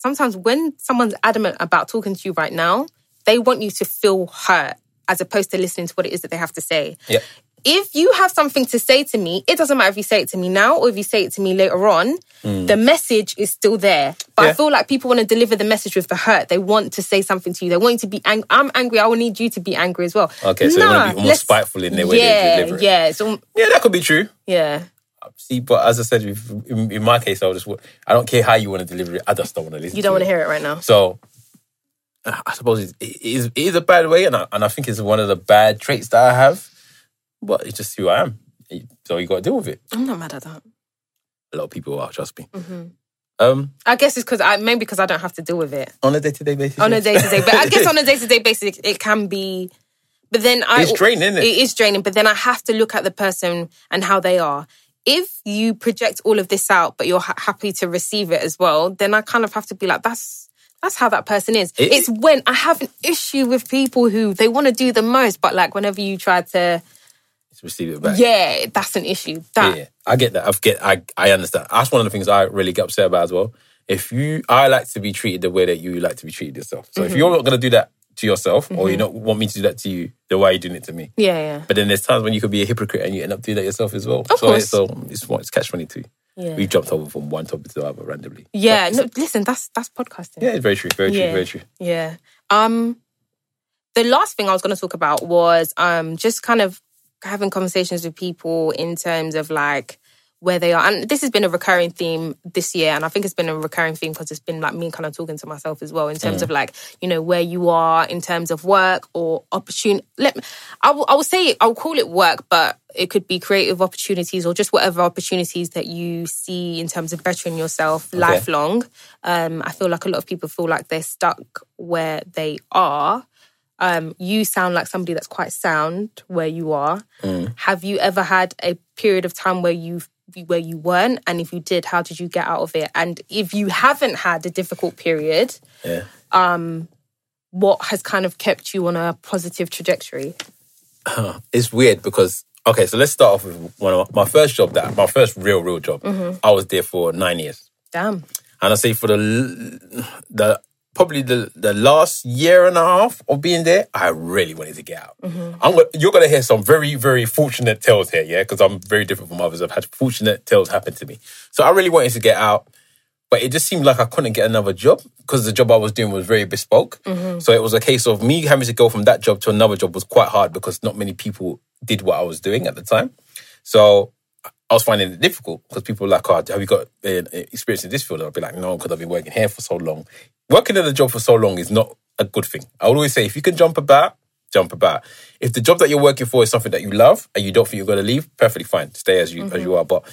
sometimes when someone's adamant about talking to you right now, they want you to feel hurt as opposed to listening to what it is that they have to say. Yeah. If you have something to say to me, it doesn't matter if you say it to me now or if you say it to me later on, the message is still there. But I Mm. Feel like people want to deliver the message with the hurt. They want to say something to you. They want you to be angry. I'm angry. I will need you to be angry as well. Okay, so they wanna be almost spiteful in their way they yeah, deliver it. Yeah, so, Yeah, that could be true. yeah. See, but as I said, in, in my case, I just, I don't care how you want to deliver it. I just don't want to listen. You don't want to to hear it right now. So, uh, I suppose it is, it is a bad way, and I, and I think it's one of the bad traits that I have. But it's just who I am. So you got to deal with it. I'm not mad at that. A lot of people are, trust me. Mm-hmm. Um, I guess it's because I maybe because I don't have to deal with it on a day to day basis. on a day to day. But I guess on a day to day basis, it, it can be. But then I It's draining, isn't it? It is draining. But then I have to look at the person and how they are. If you project all of this out, but you're ha- happy to receive it as well, then I kind of have to be like, that's that's how that person is. It- it's when I have an issue with people who they want to do the most, but like whenever you try to, receive it back. yeah, that's an issue. That Yeah, I get that. I get. I I understand. That's one of the things I really get upset about as well. If you, I like to be treated the way that you like to be treated yourself. So Mm-hmm. if you're not gonna do that to yourself, or you don't want me to do that to you, then why are you doing it to me? yeah, yeah. But then there's times when you could be a hypocrite and you end up doing that yourself as well. Of so course. It's, so it's what it's catch twenty two. Yeah. We jumped over from one topic to the other randomly. Yeah, no, listen, that's that's podcasting. yeah, it's very true. Very true. Yeah. Very true. Yeah. Um the last thing I was going to talk about was um just kind of having conversations with people in terms of like where they are. And this has been a recurring theme this year. And I think it's been a recurring theme because it's been like me kind of talking to myself as well in terms of like, you know, where you are in terms of work or opportunity. Let me, I will, I will say, I'll call it work, but it could be creative opportunities or just whatever opportunities that you see in terms of bettering yourself lifelong. Um, I feel like a lot of people feel like they're stuck where they are. Um, you sound like somebody that's quite sound where you are. Have you ever had a period of time where you where you weren't, and if you did, how did you get out of it? And if you haven't had a difficult period, Yeah. what has kind of kept you on a positive trajectory? it's weird because okay, so let's start off with one of my first job that my first real real job. Mm-hmm. I was there for nine years, Damn. and I say for the the probably the the last year and a half of being there, I really wanted to get out. Mm-hmm. I'm gonna, you're gonna hear some very very fortunate tales here, yeah, because I'm very different from others. I've had fortunate tales happen to me, so I really wanted to get out. But it just seemed like I couldn't get another job because the job I was doing was very bespoke. So it was a case of me having to go from that job to another job was quite hard because not many people did what I was doing at the time. So I was finding it difficult because people were like, oh, have you got uh, experience in this field? And I'd be like, no, because I've been working here for so long. Working at a job for so long is not a good thing. I would always say, if you can jump about, jump about. If the job that you're working for is something that you love and you don't think you're going to leave, perfectly fine. Stay as you as you are. But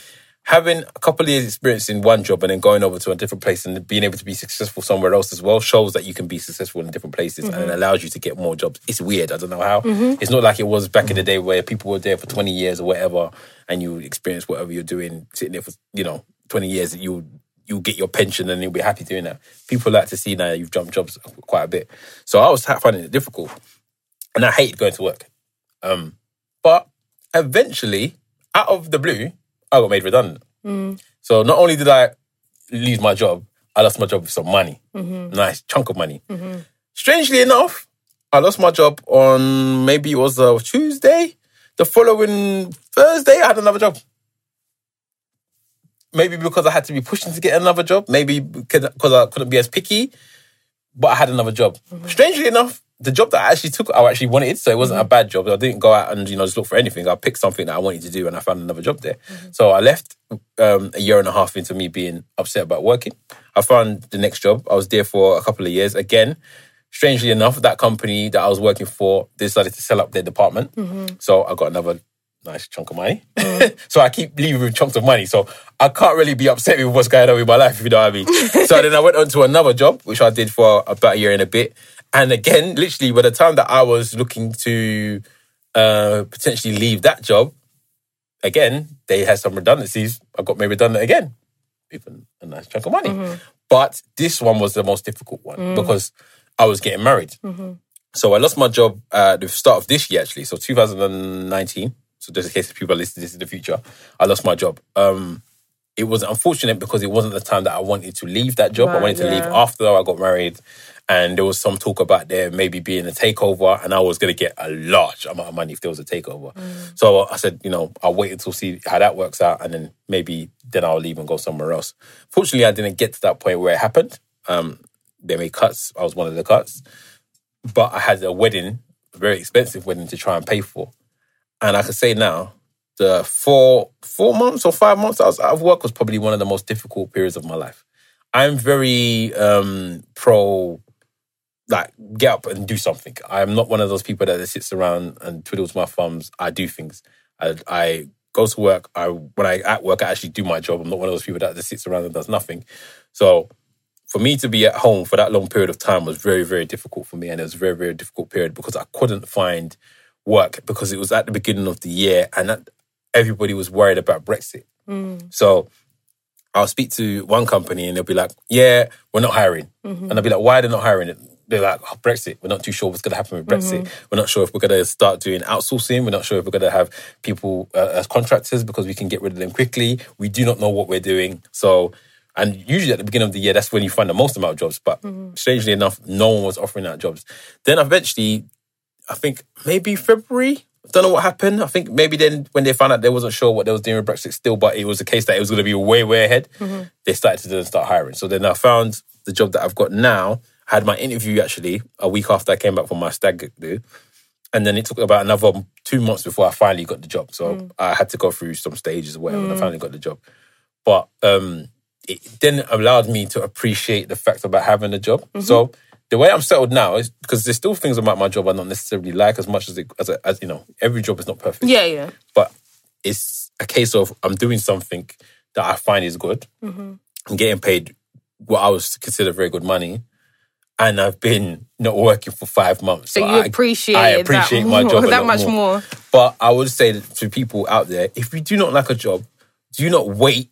having a couple of years experience in one job and then going over to a different place and being able to be successful somewhere else as well shows that you can be successful in different places and it allows you to get more jobs. It's weird. I don't know how. It's not like it was back in the day where people were there for 20 years or whatever and you experience whatever you're doing, sitting there for, you know, 20 years that you you'll get your pension and you'll be happy doing that. People like to see now you've jumped jobs quite a bit. So I was finding it difficult and I hated going to work. Um, but eventually, out of the blue, I got made redundant. Mm. So not only did I lose my job, I lost my job with some money, mm-hmm. nice chunk of money. Mm-hmm. Strangely enough, I lost my job on maybe it was a Tuesday. The following Thursday, I had another job. Maybe because I had to be pushing to get another job. Maybe because I couldn't be as picky, but I had another job. Mm-hmm. Strangely enough, the job that I actually took, I actually wanted, so it wasn't a mm-hmm. bad job. I didn't go out and you know just look for anything. I picked something that I wanted to do, and I found another job there. Mm-hmm. So I left um, a year and a half into me being upset about working. I found the next job. I was there for a couple of years. Again, strangely enough, that company that I was working for they decided to sell up their department. Mm-hmm. So I got another nice chunk of money. Oh. so I keep leaving with chunks of money. So I can't really be upset with what's going on with my life, if you know what I mean. so then I went on to another job, which I did for about a year and a bit. And again, literally, by the time that I was looking to uh, potentially leave that job, again, they had some redundancies. I got made redundant again. Even a nice chunk of money. But this one was the most difficult one because I was getting married. So I lost my job at the start of this year, actually. So 2019. So just in case people are listening to this in the future, I lost my job. Um, it was unfortunate because it wasn't the time that I wanted to leave that job. I wanted to leave after I got married. And there was some talk about there maybe being a takeover, and I was going to get a large amount of money if there was a takeover. So I said, you know, I'll wait until see how that works out, and then maybe then I'll leave and go somewhere else. Fortunately, I didn't get to that point where it happened. Um, they made cuts. I was one of the cuts, but I had a wedding, a very expensive wedding to try and pay for. And I can say now, the four four months or five months I was out of work was probably one of the most difficult periods of my life. I'm very um, pro, like get up and do something. I'm not one of those people that sits around and twiddles my thumbs. I do things. I, I go to work. I when I at work, I actually do my job. I'm not one of those people that just sits around and does nothing. So for me to be at home for that long period of time was very, very difficult for me. And it was a very, very difficult period because I couldn't find work because it was at the beginning of the year and that everybody was worried about Brexit. Mm. So I'll speak to one company and they'll be like, yeah, we're not hiring. Mm-hmm. And I'll be like, why are they not hiring? They're like, oh, Brexit. We're not too sure what's going to happen with Brexit. Mm-hmm. We're not sure if we're going to start doing outsourcing. We're not sure if we're going to have people uh, as contractors because we can get rid of them quickly. We do not know what we're doing. So, and usually at the beginning of the year, that's when you find the most amount of jobs. But mm-hmm. strangely enough, no one was offering out jobs. Then eventually, I think maybe February. I don't know what happened. I think maybe then when they found out they wasn't sure what they was doing with Brexit still, but it was a case that it was going to be way, way ahead. Mm-hmm. They started to then start hiring. So then I found the job that I've got now. Had my interview actually a week after I came back from my stag do. And then it took about another two months before I finally got the job. So hmm. I had to go through some stages or whatever, and I hmm. finally got the job. But um, it then allowed me to appreciate the fact about having a job. Mm-hmm. So the way I'm settled now is because there's still things about my job I don't necessarily like as much as it, as, a, as you know, every job is not perfect. Yeah, yeah. But it's a case of I'm doing something that I find is good. Mm-hmm. I'm getting paid what I would consider very good money. And I've been not working for five months. So you I- appreciate I appreciate that my more- job a that lot much more. more. But I would say to people out there, if you do not like a job, do not wait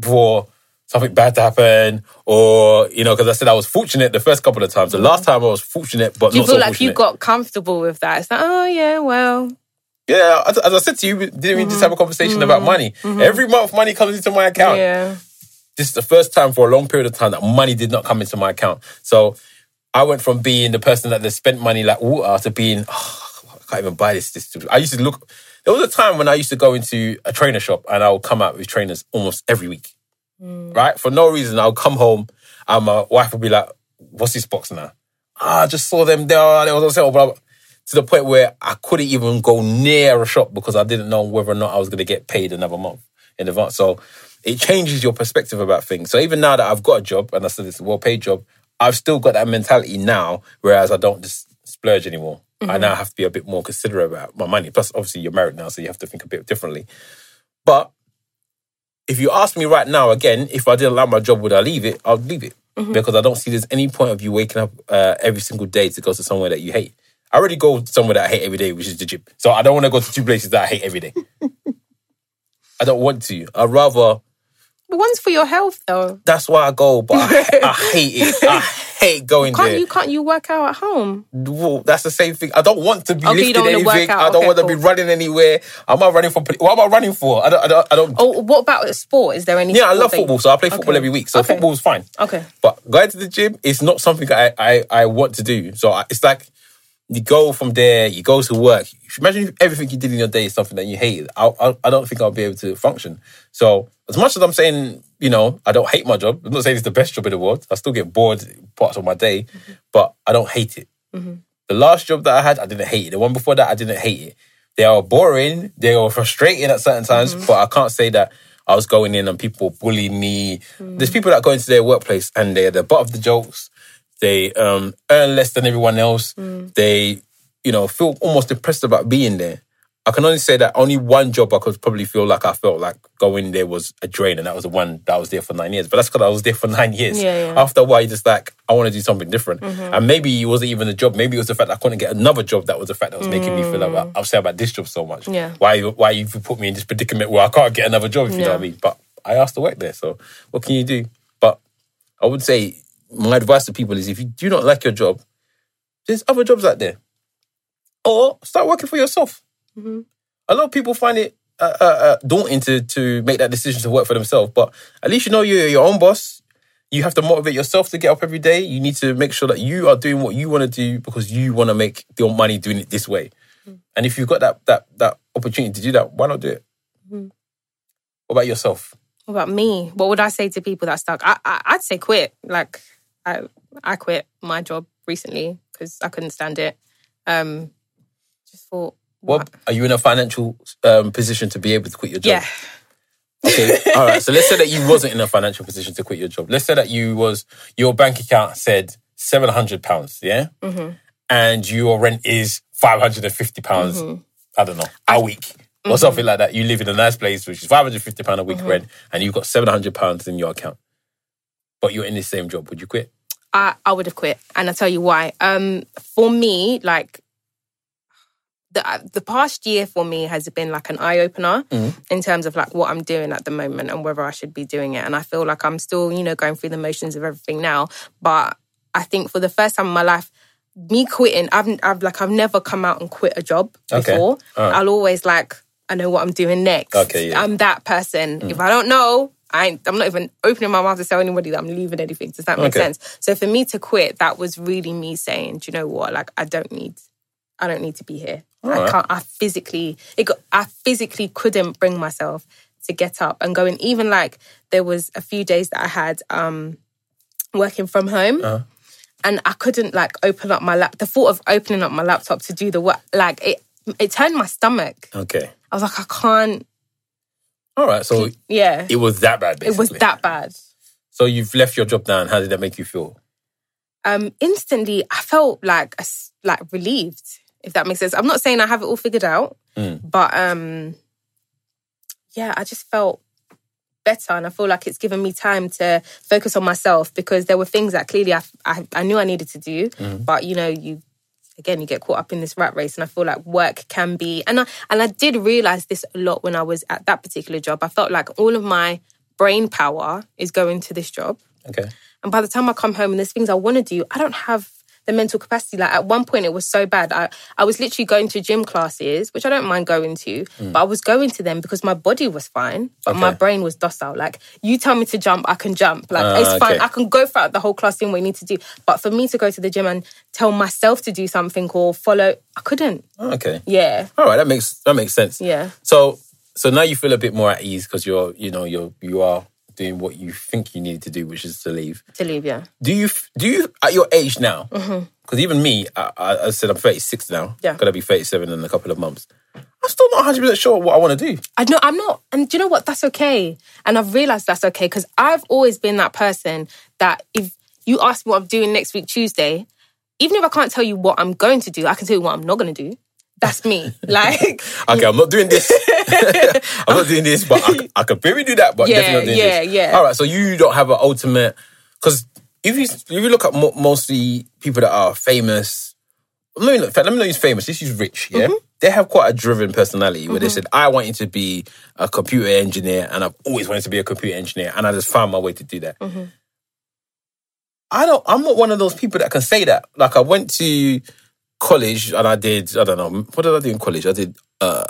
for something bad to happen, or you know, because I said I was fortunate the first couple of times. The last mm. time I was fortunate, but Do you feel so like fortunate. you got comfortable with that? It's like, oh yeah, well, yeah, as, as I said to you, we didn't we just have a mm-hmm. conversation about mm-hmm. money? Mm-hmm. Every month, money comes into my account. yeah. This is the first time for a long period of time that money did not come into my account. So I went from being the person that just spent money like water to being, oh, I can't even buy this. this. I used to look. There was a time when I used to go into a trainer shop and I would come out with trainers almost every week. Right? For no reason. I'll come home and my wife would be like, What's this box now? Ah, I just saw them there. They was on sale, blah, blah. To the point where I couldn't even go near a shop because I didn't know whether or not I was going to get paid another month in advance. So it changes your perspective about things. So even now that I've got a job and I said it's a well paid job, I've still got that mentality now, whereas I don't just splurge anymore. I now have to be a bit more considerate about my money. Plus, obviously, you're married now, so you have to think a bit differently. But if you ask me right now, again, if I didn't like my job, would I leave it? I'd leave it because I don't see there's any point of you waking up uh, every single day to go to somewhere that you hate. I already go somewhere that I hate every day, which is the gym. So I don't want to go to two places that I hate every day. I don't want to. I'd rather. But one's for your health though. That's why I go, but I, I hate it. I hate going Can't there. you can't you work out at home? Well, that's the same thing. I don't want to be Okay, lifting don't wanna work anything. I don't Okay, want to be running anywhere. I'm not running for. What am I running for? I don't. I don't. I don't Oh, what about sport? Is there any? yeah, I love you- football, so I play football Okay. every week. So football's fine. Okay. But going to the gym is not something I, I, I want to do. So I, it's like you go from there, you go to work. Imagine if everything you did in your day is something that you hated. I, I, I don't think I'll be able to function. So as much as I'm saying, you know, I don't hate my job. I'm not saying it's the best job in the world. I still get bored parts of my day, mm-hmm. but I don't hate it. Mm-hmm. The last job that I had, I didn't hate it. The one before that, I didn't hate it. They are boring. They are frustrating at certain times, mm-hmm. but I can't say that I was going in and people bullying me. There's people that go into their workplace and they're the butt of the jokes. They um, earn less than everyone else. Mm. They, you know, feel almost depressed about being there. I can only say that only one job I could probably feel like I felt like going there was a drain, and that was the one that I was there for nine years. But that's because I was there for nine years. Yeah, yeah. After a while, you're just like, I want to do something different. Mm-hmm. And maybe it wasn't even the job. Maybe it was the fact that I couldn't get another job that was the fact that was making me feel mm. like, upset about this job so much. Yeah. Why, why you put me in this predicament where I can't get another job, if you know Yeah. what I mean? But I asked to work there, so what can you do? But I would say my advice to people is if you do not like your job, there's other jobs out there. Or start working for yourself. A lot of people find it uh, uh, uh, daunting to, to make that decision to work for themselves, but at least you know you're your own boss. You have to motivate yourself to get up every day. You need to make sure that you are doing what you want to do because you want to make your money doing it this way. And if you've got that that that opportunity to do that, why not do it? What about yourself? What about me? What would I say to people that stuck? I, I I'd say quit. Like I I quit my job recently because I couldn't stand it. Um, just thought, What are you in a financial um, position to be able to quit your job? yeah, Okay. All right. So let's say that you wasn't in a financial position to quit your job. Let's say that you was your bank account said seven hundred pounds, yeah, and your rent is five hundred and fifty pounds. I don't know a week. or something like that. You live in a nice place, which is five hundred fifty pound a week Mm-hmm. rent, and you've got seven hundred pounds in your account, but you're in the same job. Would you quit? I, I would have quit, and I'll tell you why. Um, for me, like the uh, the past year for me has been like an eye opener mm-hmm. in terms of like what I'm doing at the moment and whether I should be doing it. And I feel like I'm still, you know, going through the motions of everything now. But I think for the first time in my life, me quitting, I've, I've like I've never come out and quit a job Okay. before. Right. I'll always like I know what I'm doing next. Okay, yeah. I'm that person. Mm. If I don't know, I I'm not even opening my mouth to tell anybody that I'm leaving anything. Does that make Okay. sense? So for me to quit, that was really me saying, do you know what? Like I don't need, I don't need to be here. I Alright. can't. I physically, it got, I physically couldn't bring myself to get up and go. And even like there was a few days that I had um working from home. Uh-huh. And I couldn't like open up my lap. The thought of opening up my laptop to do the work, like it, it turned my stomach. Okay. I was like, I can't. All right. So Yeah, it was that bad. Basically. it was that bad. So you've left your job now, and how did that make you feel? um, instantly I felt like like relieved, if that makes sense. I'm not saying I have it all figured out, Mm. but um, yeah, I just felt better, and I feel like it's given me time to focus on myself because there were things that clearly I I, I knew I needed to do, but you know you. Again, you get caught up in this rat race, and I feel like work can be. And I and I did realize this a lot when I was at that particular job. I felt like all of my brain power is going to this job, Okay. and by the time I come home and there's things I want to do, I don't have the mental capacity. Like at one point, it was so bad. I, I was literally going to gym classes, which I don't mind going to, but I was going to them because my body was fine, but my Mm. Brain was docile. Like you tell me to jump, I can jump. Like Ah, it's fine. okay. I can go throughout the whole class doing what I need to do. But for me to go to the gym and tell myself to do something or follow, I couldn't. Okay. Yeah, All right. That makes that makes sense. yeah. So so now you feel a bit more at ease because you're you know you're you are doing what you think you need to do, which is to leave. To leave, yeah. Do you do you at your age now? Because even me, I, I, said I'm 36 now. Mm-hmm. Yeah. Gonna be 37 in a couple of months. I'm still not 100 percent sure what I want to do. I know I'm not, and do you know what? That's okay, and I've realized that's okay because I've always been that person that if you ask me what I'm doing next week Tuesday, even if I can't tell you what I'm going to do, I can tell you what I'm not going to do. That's me. like, Okay, I'm not doing this. I'm not doing this, but I, I could maybe do that. But Yeah, definitely not doing yeah, this. yeah. All right, so you don't have an ultimate because if you if you look at mo- mostly people that are famous, let me not, let me not use famous. Let's use rich. Yeah, Mm-hmm. they have quite a driven personality where they said, "I wanted to be a computer engineer, and I've always wanted to be a computer engineer, and I just found my way to do that." Mm-hmm. I don't. I'm not one of those people that can say that. Like I went to college and I did. I don't know what did I do in college. I did uh,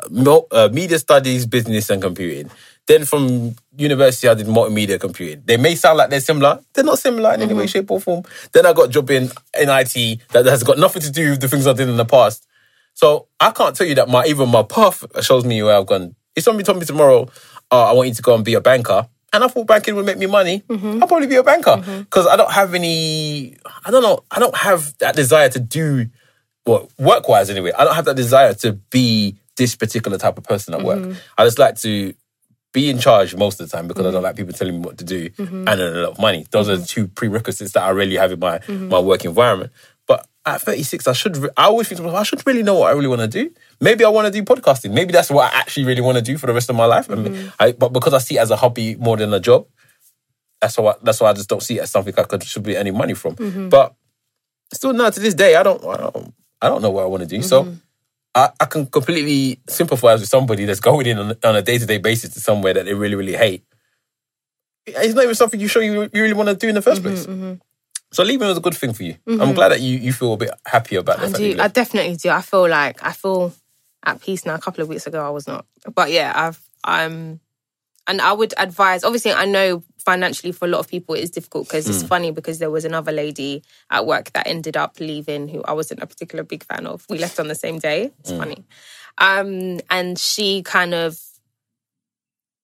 uh, media studies, business, and computing. Then from university, I did multimedia computing. They may sound like they're similar. They're not similar in any way, shape, or form. Then I got a job in in IT that has got nothing to do with the things I did in the past. So I can't tell you that my even my path shows me where I've gone. If somebody told me tomorrow, uh, I want you to go and be a banker, and I thought banking would make me money, I'll probably be a banker because I don't have any. I don't know. I don't have that desire to do well work wise anyway. I don't have that desire to be this particular type of person at work. Mm-hmm. I just like to be in charge most of the time because I don't mm-hmm. like people telling me what to do mm-hmm. and earn a lot of money. Those are the two prerequisites that I really have in my my work environment. But at 36, I should. Re- I always think to myself, I should really know what I really want to do. Maybe I want to do podcasting. Maybe that's what I actually really want to do for the rest of my life. I I, but because I see it as a hobby more than a job, that's why. That's why I just don't see it as something I could should be earning money from. But still, now to this day, I don't. I don't. I don't know what I want to do. So. Mm-hmm. I, I can completely sympathize with somebody that's going in on, on a day to day basis to somewhere that they really, really hate. It's not even something you sure you, you really want to do in the 1st mm-hmm, place. Mm-hmm. So leaving was a good thing for you. I'm glad that you, you feel a bit happier about the I that do. I definitely do. I feel like I feel at peace now. A couple of weeks ago, I was not. But yeah, I've um, and I would advise. Obviously, I know financially for a lot of people it is difficult because it's funny because there was another lady at work that ended up leaving who I wasn't a particular big fan of. We left on the same day. It's funny, um, and she kind of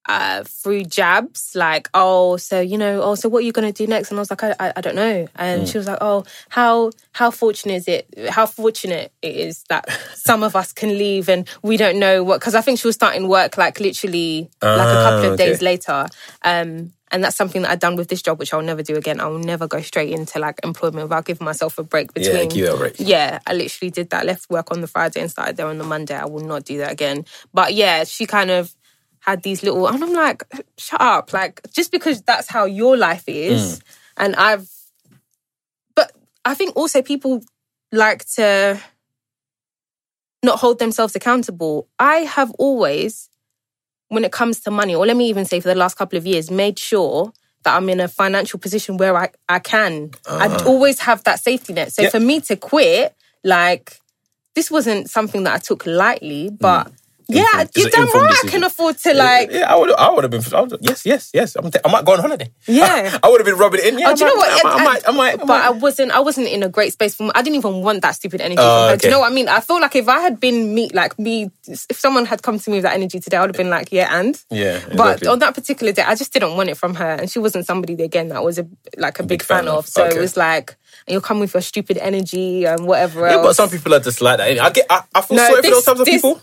uh, through jabs, like, oh, so you know, oh, so what are you going to do next? And I was like, I, I, I don't know. And she was like, oh, how how fortunate is it? How fortunate it is that some of us can leave and we don't know what? Because I think she was starting work like literally like a couple of okay. days later. Um, And that's something that I've done with this job, which I'll never do again. I'll never go straight into like employment without giving myself a break between. Yeah, give break. Yeah, I literally did that. Left work on the Friday and started there on the Monday. I will not do that again. But yeah, she kind of had these little, and I'm like, shut up. Like, just because that's how your life is, Mm. and I've, but I think also people like to not hold themselves accountable. I have always, when it comes to money, or let me even say for the last couple of years, made sure that I'm in a financial position where I, I can. I ah. always have that safety net. So Yeah. for me to quit, like, this wasn't something that I took lightly, but mm. Yeah, Informed- you're an damn informed right. I can afford to like. yeah, I would, I would have been. Would, yes, yes, yes. I'm t- I might go on holiday. Yeah. I would have been rubbing it in. Yeah, Oh, do you know what? I might, I might, I might, I but. I wasn't. I wasn't in a great space. For, I didn't even want that stupid energy Oh, from her. Do you know what I mean? I feel like if I had been me, like me, if someone had come to me with that energy today, I would have been like, yeah, and Yeah, But on that particular day, I just didn't want it from her, and she wasn't somebody again that I was a like a big, big fan fan, of. So Okay. it was like, and you'll come with your stupid energy and whatever yeah, else. but some people are just like that. I get. I, I feel No, sorry this- for those types of this- people.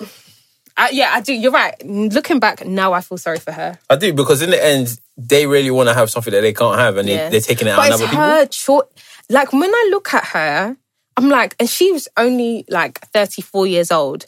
I, yeah, I do. You're right. Looking back now, I feel sorry for her. I do because in the end, they really want to have something that they can't have, and Yeah. they, they're taking it out but on it's other people. her choice. Like when I look at her, I'm like, and she was only like 34 years old.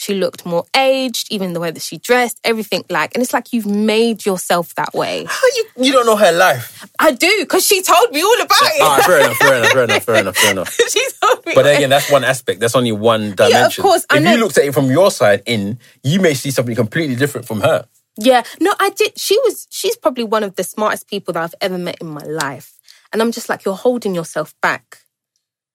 She looked more aged, even the way that she dressed, everything like, and it's like you've made yourself that way. How you, you don't know her life. I do because she told me all about it. Ah, fair enough, fair enough, fair enough, fair enough, fair enough. she told me. But then again, that's one aspect. That's only one dimension. Of course, I if know. you looked at it from your side in, you may see something completely different from her. Yeah, no, I did. She was, she's probably one of the smartest people that I've ever met in my life. And I'm just like, you're holding yourself back.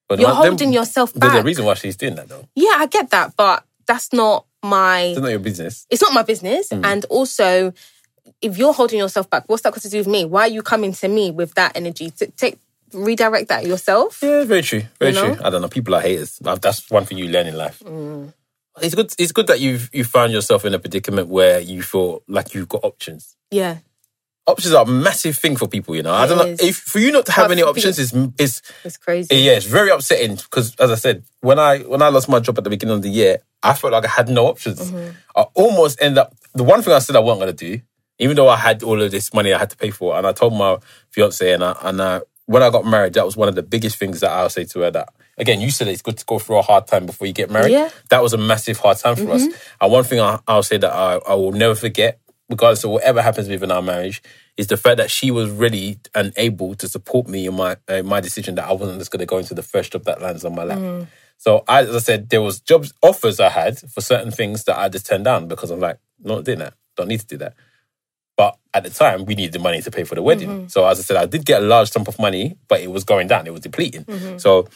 But You're then- holding yourself back. There's a reason why she's doing that, though. Yeah, I get that, but that's not my, It's not your business. it's not my business. Mm. And also, if you're holding yourself back, what's that got to do with me? Why are you coming to me with that energy? To take, redirect that yourself. Yeah, very true. Very You know? true. I don't know. People are haters. That's one thing you learn in life. Mm. It's good. It's good that you've you found yourself in a predicament where you feel like you've got options. Yeah. Options are a massive thing for people. You know, I don't know if for you not to have any options is is It's crazy. yeah, it's very upsetting because as I said, when I when I lost my job at the beginning of the year, I felt like I had no options. Mm-hmm. I almost end up the one thing I said I wasn't gonna do, even though I had all of this money I had to pay for, and I told my fiance and I and I, when I got married, that was one of the biggest things that I'll say to her that again, you said it's good to go through a hard time before you get married. Yeah. Mm-hmm. That was a massive hard time for us. And one thing I, I'll say that I, I will never forget, regardless of whatever happens within our marriage, is the fact that she was ready and able to support me in my uh, my decision that I wasn't just going to go into the first job that lands on my lap. Mm. So I, as I said, there was jobs offers I had for certain things that I just turned down because I'm like, not doing that. Don't need to do that. But at the time, we needed the money to pay for the wedding. Mm-hmm. So as I said, I did get a large sum of money, but it was going down. It was depleting. Mm-hmm. So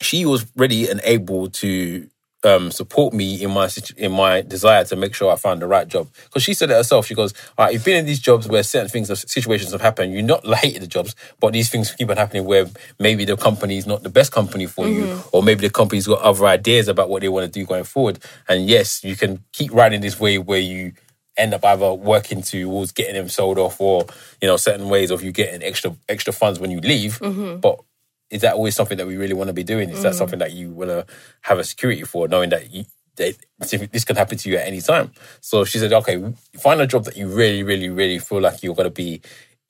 she was ready and able to um, support me in my in my desire to make sure I find the right job. Because she said it herself. She goes, "All right, you've been in these jobs where certain things, situations have happened. You're not hating the jobs, but these things keep on happening where maybe the company is not the best company for you, or maybe the company's got other ideas about what they want to do going forward. And yes, you can keep riding this way where you." end up either working towards getting them sold off or you know certain ways of you getting extra extra funds when you leave but is that always something that we really want to be doing? Is that mm. something that you want to have a security for, knowing that you, that this can happen to you at any time? So she said, okay, find a job that you really, really, really feel like you're going to be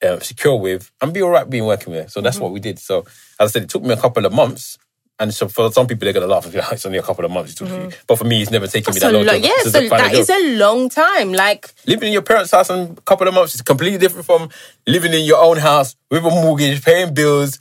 uh, secure with and be all right being working with. So that's mm-hmm. what we did. So as I said, it took me a couple of months. And so for some people, they're going to laugh. be like, It's only a couple of months. It took you. Mm-hmm. But for me, it's never taken me that long. lo- yeah, so that is a long time. Like, living in your parents' house in a couple of months is completely different from living in your own house with a mortgage, paying bills.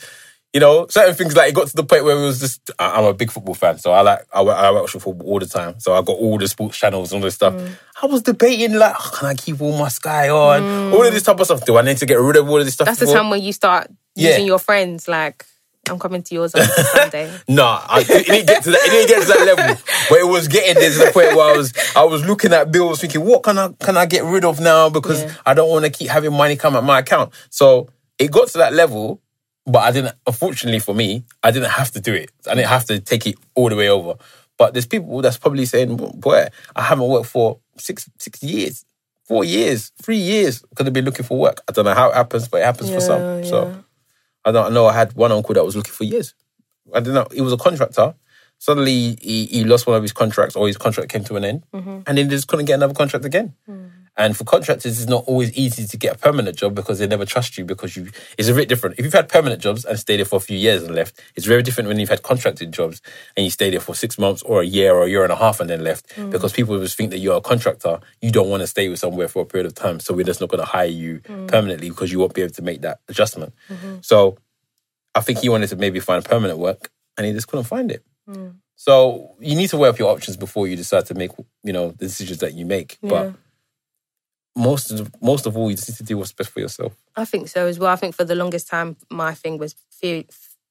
You know, certain things like it got to the point where it was just. I- I'm a big football fan, so I like I, I watch football all the time. So I got all the sports channels and all this stuff. Mm. I was debating like, oh, can I keep all my Sky on? Mm. All of this type of stuff. Do I need to get rid of all of this stuff? that's the time when you start Yeah. using your friends. Like, I'm coming to yours on Sunday. Nah, I, it didn't get to that. It didn't get to that level. But it was getting there to the point where I was, I was looking at bills, thinking, what can I can I get rid of now because Yeah. I don't want to keep having money come at my account. So it got to that level, but I didn't. Unfortunately for me, I didn't have to do it. I didn't have to take it all the way over. But there's people that's probably saying, boy, I haven't worked for six six years. Four years, three years, could have been looking for work. I don't know how it happens, but it happens for some. Yeah, So. I don't know. I had one uncle that was looking for years. I don't know. He was a contractor. Suddenly, he, he lost one of his contracts, or his contract came to an end, Mm-hmm. and then just couldn't get another contract again. Mm. And for contractors, it's not always easy to get a permanent job because they never trust you because you. It's a bit different. If you've had permanent jobs and stayed there for a few years and left, it's very different when you've had contracted jobs and you stay there for six months or a year or a year and a half and then left. Mm. Because people just think that you're a contractor, you don't want to stay with somewhere for a period of time, so we're just not going to hire you mm. permanently because you won't be able to make that adjustment. Mm-hmm. So, I think he wanted to maybe find permanent work and he just couldn't find it. Mm. So you need to weigh up your options before you decide to make, you know, the decisions that you make. Yeah. But most of most of all, you just need to do what's best for yourself. I think so as well. I think for the longest time, my thing was fear,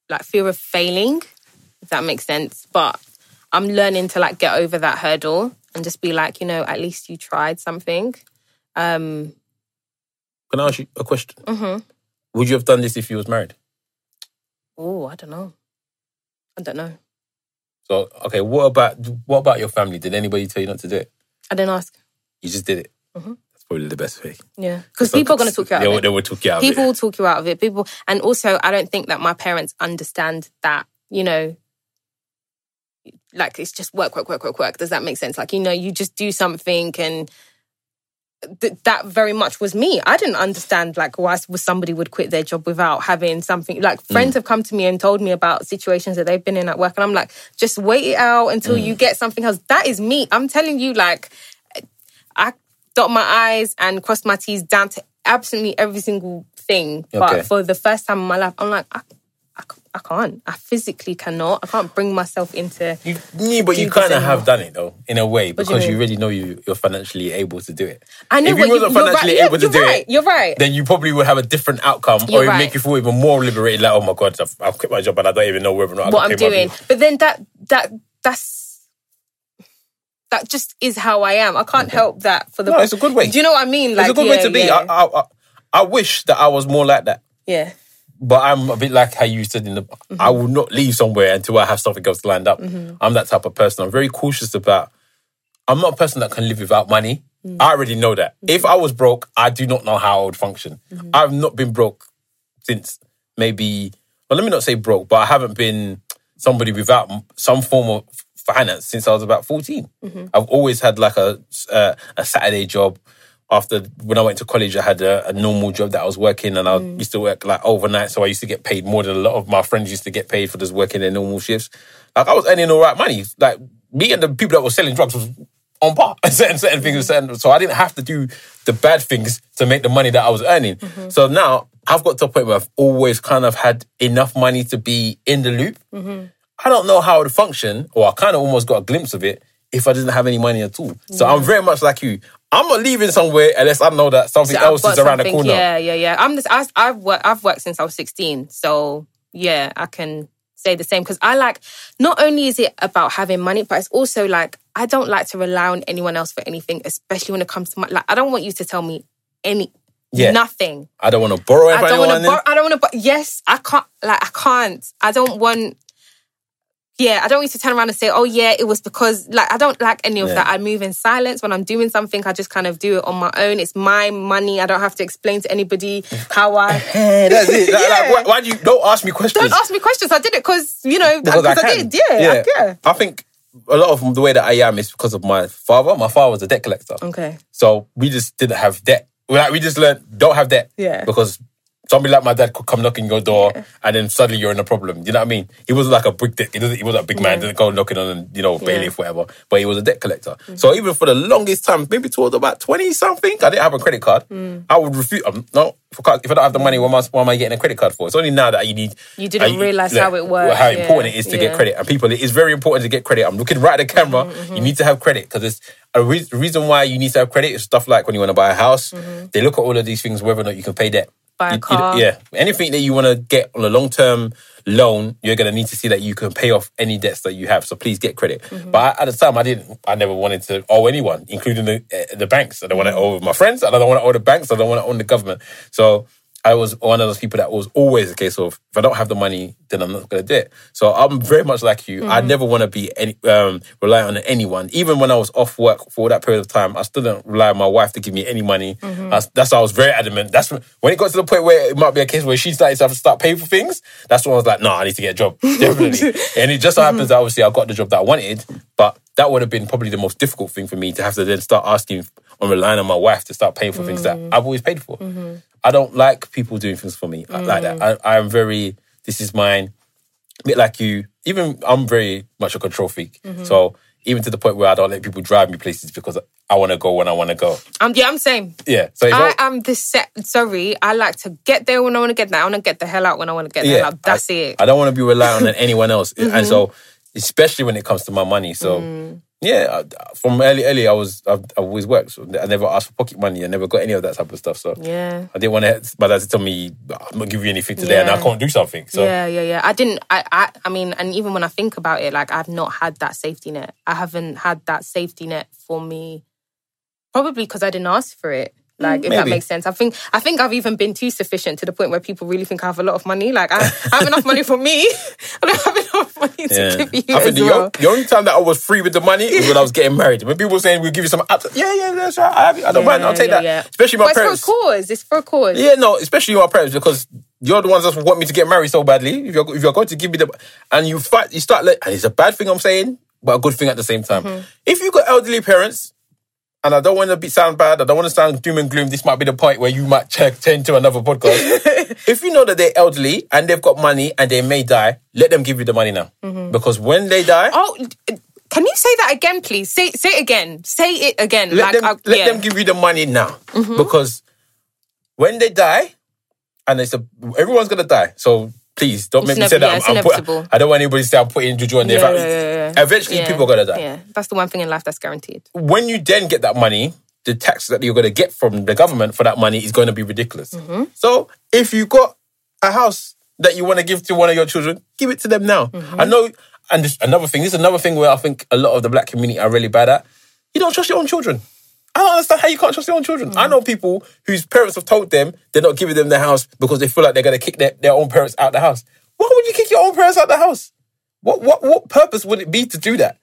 like fear of failing, if that makes sense. But I'm learning to like get over that hurdle and just be like, you know, at least you tried something. Um, Can I ask you a question? mhm. Would you have done this if you was married? Oh, I don't know. I don't know. So okay, what about what about your family? Did anybody tell you not to do it? I didn't ask. You just did it. Mhm. Probably the best way. Yeah, because people are going to talk you out They, of it. they will talk you out. people will talk you out of it. People, and also, I don't think that my parents understand that. You know, like it's just work, work, work, work, work. Does that make sense? Like you know, you just do something, and th- that very much was me. I didn't understand like why somebody would quit their job without having something. Like mm. friends have come to me and told me about situations that they've been in at work, and I'm like, just wait it out until mm. you get something else. That is me. I'm telling you, like, dot my I's and cross my T's down to absolutely every single thing. Okay. But for the first time in my life, I'm like, I, I can't. I physically cannot. I can't bring myself into. You, yeah, but you kind of have done it though, in a way, you because you, mean? really know you, you're financially able to do it. I know, if you wasn't you're financially right. Yeah, able to do right. it, You're right. then you probably would have a different outcome, You're or it would right. make you feel even more liberated. Like, oh my god, I've, I've quit my job and I don't even know whether or not I what I'm doing. But then that that that's that just is how I am. I can't help that for the. No, it's a good way. Do you know what I mean? Like, it's a good yeah, way to be. Yeah. I, I, I, wish that I was more like that. yeah. But I'm a bit like how you said in the. I mm-hmm. will not leave somewhere until I have something else lined up. Mm-hmm. I'm that type of person. I'm very cautious about. I'm not a person that can live without money. Mm. I already know that. Mm-hmm. If I was broke, I do not know how I would function. I've not been broke since maybe. Well, let me not say broke, but I haven't been somebody without some form of finance since I was about 14. Mm-hmm. I've always had like a uh, a Saturday job. After when I went to college, I had a, a normal job that I was working, and I mm. used to work like overnight. So I used to get paid more than a lot of my friends used to get paid for just working their normal shifts. Like I was earning all right money. Like me and the people that were selling drugs was on par. certain certain things, were mm. certain, so I didn't have to do the bad things to make the money that I was earning. Mm-hmm. So now I've got to a point where I've always kind of had enough money to be in the loop. Mm-hmm. I don't know how it would function, or I kind of almost got a glimpse of it if I didn't have any money at all. So I'm very much like you. I'm not leaving somewhere unless I know that something So else is around the corner. Yeah, yeah, yeah. I'm this. I, I've worked. I've worked since I was 16. So yeah, I can say the same because I like. Not only is it about having money, but it's also like I don't like to rely on anyone else for anything, especially when it comes to my. Like I don't want you to tell me any. Yeah. Nothing. I don't want to borrow I don't want to. anyone. Bor- I don't want to. Yes, I can't. Like I can't. I don't want. Yeah, I don't want you to turn around and say, "Oh, yeah, it was because." Like I don't like any of Yeah. that. I move in silence when I'm doing something. I just kind of do it on my own. It's my money. I don't have to explain to anybody how I. That's it. Like, like, Yeah. why, why do you don't ask me questions? Don't ask me questions. I did it because you know because I, can. did. Yeah, yeah. yeah. I think a lot of the way that I am is because of my father. My father was a debt collector. Okay. So we just didn't have debt. We- Like we just learned don't have debt. Yeah. Because somebody like my dad could come knocking your door and then suddenly you're in a problem. You know what I mean? He wasn't like a big dick. He, he wasn't a big man. Didn't go knocking on you know bailiff whatever. But he was a debt collector. Mm-hmm. So even for the longest time, maybe towards about twenty something, I didn't have a credit card. Mm. I would refuse. Um, no, if I, if I don't have the money, what am, I, what am I getting a credit card for? It's only now that you need. You didn't realise like, how it works, How yeah, important it is to yeah. get credit. And people, it is very important to get credit. I'm looking right at the camera. Mm-hmm, You need to have credit because it's a re- reason why you need to have credit is stuff like when you want to buy a house. They look at all of these things, whether or not you can pay debt. Mm-hmm. Buy a car. yeah, anything that you want to get on a long term loan, you're going to need to see that you can pay off any debts that you have. So please get credit. Mm-hmm. But I, at the time, I didn't. I never wanted to owe anyone, including the uh, the banks. I don't want Mm-hmm. to owe my friends. I don't want to owe the banks. I don't want to owe the government. So. I was one of those people that was always a case of if I don't have the money, then I'm not going to do it. So I'm very much like you. I mm-hmm. never want to be any um, rely on anyone. Even when I was off work for that period of time, I still didn't rely on my wife to give me any money. Mm-hmm. That's, that's why I was very adamant. That's when, when it got to the point where it might be a case where she started to have to start paying for things. That's when I was like, no, I need to get a job definitely. and it just so mm-hmm. happens that obviously I got the job that I wanted, but that would have been probably the most difficult thing for me to have to then start asking I'm relying on my wife to start paying for things that Mm. I've always paid for. Mm-hmm. I don't like people doing things for me like that. Mm. I, am very. This is mine. A bit like you. Even I'm very much a control freak. Mm-hmm. So even to the point where I don't let people drive me places because I want to go when I want to go. Um, yeah, I'm same. Yeah. So I I, am the set. Sorry, I like to get there when I want to get there. I want to get the hell out when I want to get the hell out. That's I, it. I don't want to be relying on anyone else, Mm-hmm. and so especially when it comes to my money. So Mm. Yeah, from early, early, I was I've, I've always worked. So I never asked for pocket money. I never got any of that type of stuff. So yeah. I didn't want to, my dad to tell me I'm not giving you anything today, and I can't do something. So Yeah, yeah, yeah. I didn't. I, I, I mean, and even when I think about it, like I've not had that safety net. I haven't had that safety net for me, probably because I didn't ask for it. Like, if that makes sense. I think I think I've even been too sufficient to the point where people really think I have a lot of money. Like, I, I have enough money for me. I don't have enough money to Yeah. give you I think the, well. the only time that I was free with the money was when I was getting married. When people were saying we'll give you some, apps, yeah, yeah, that's right. I, have. I don't mind. I'll take yeah, that. yeah. Especially my But parents. it's for a cause. It's for a cause. Yeah, no, especially my parents because you're the ones that want me to get married so badly. If you're if you're going to give me the and you fight, you start. Let, and it's a bad thing I'm saying, but a good thing at the same time. Mm-hmm. If you've got elderly parents. And I don't want to be sound bad. I don't want to sound doom and gloom. This might be the point where you might check turn to another podcast. if you know that they're elderly and they've got money and they may die, let them give you the money now. Because when they die, Oh, can you say that again, please? Say say it again. Say it again. let like, them I- let yeah. Mm-hmm. them give you the money now because when they die and it's a everyone's gonna die so please don't make me nev- say that yeah, I'm, I'm put- I don't want anybody to say I'm putting juju on their Yeah, yeah, yeah, eventually people are gonna die. Yeah, that's the one thing in life that's guaranteed. when you then get that money the tax that you're gonna get from the government for that money is going to be ridiculous. Mm-hmm. so if you got a house that you want to give to one of your children give it to them now. Mm-hmm. I know and this, another thing this is another thing where I think a lot of the black community are really bad at. You don't trust your own children I don't understand how you can't trust your own children. Mm. I know people whose parents have told them they're not giving them the house because they feel like they're going to kick their, their own parents out of the house. Why would you kick your own parents out of the house? What what what purpose would it be to do that?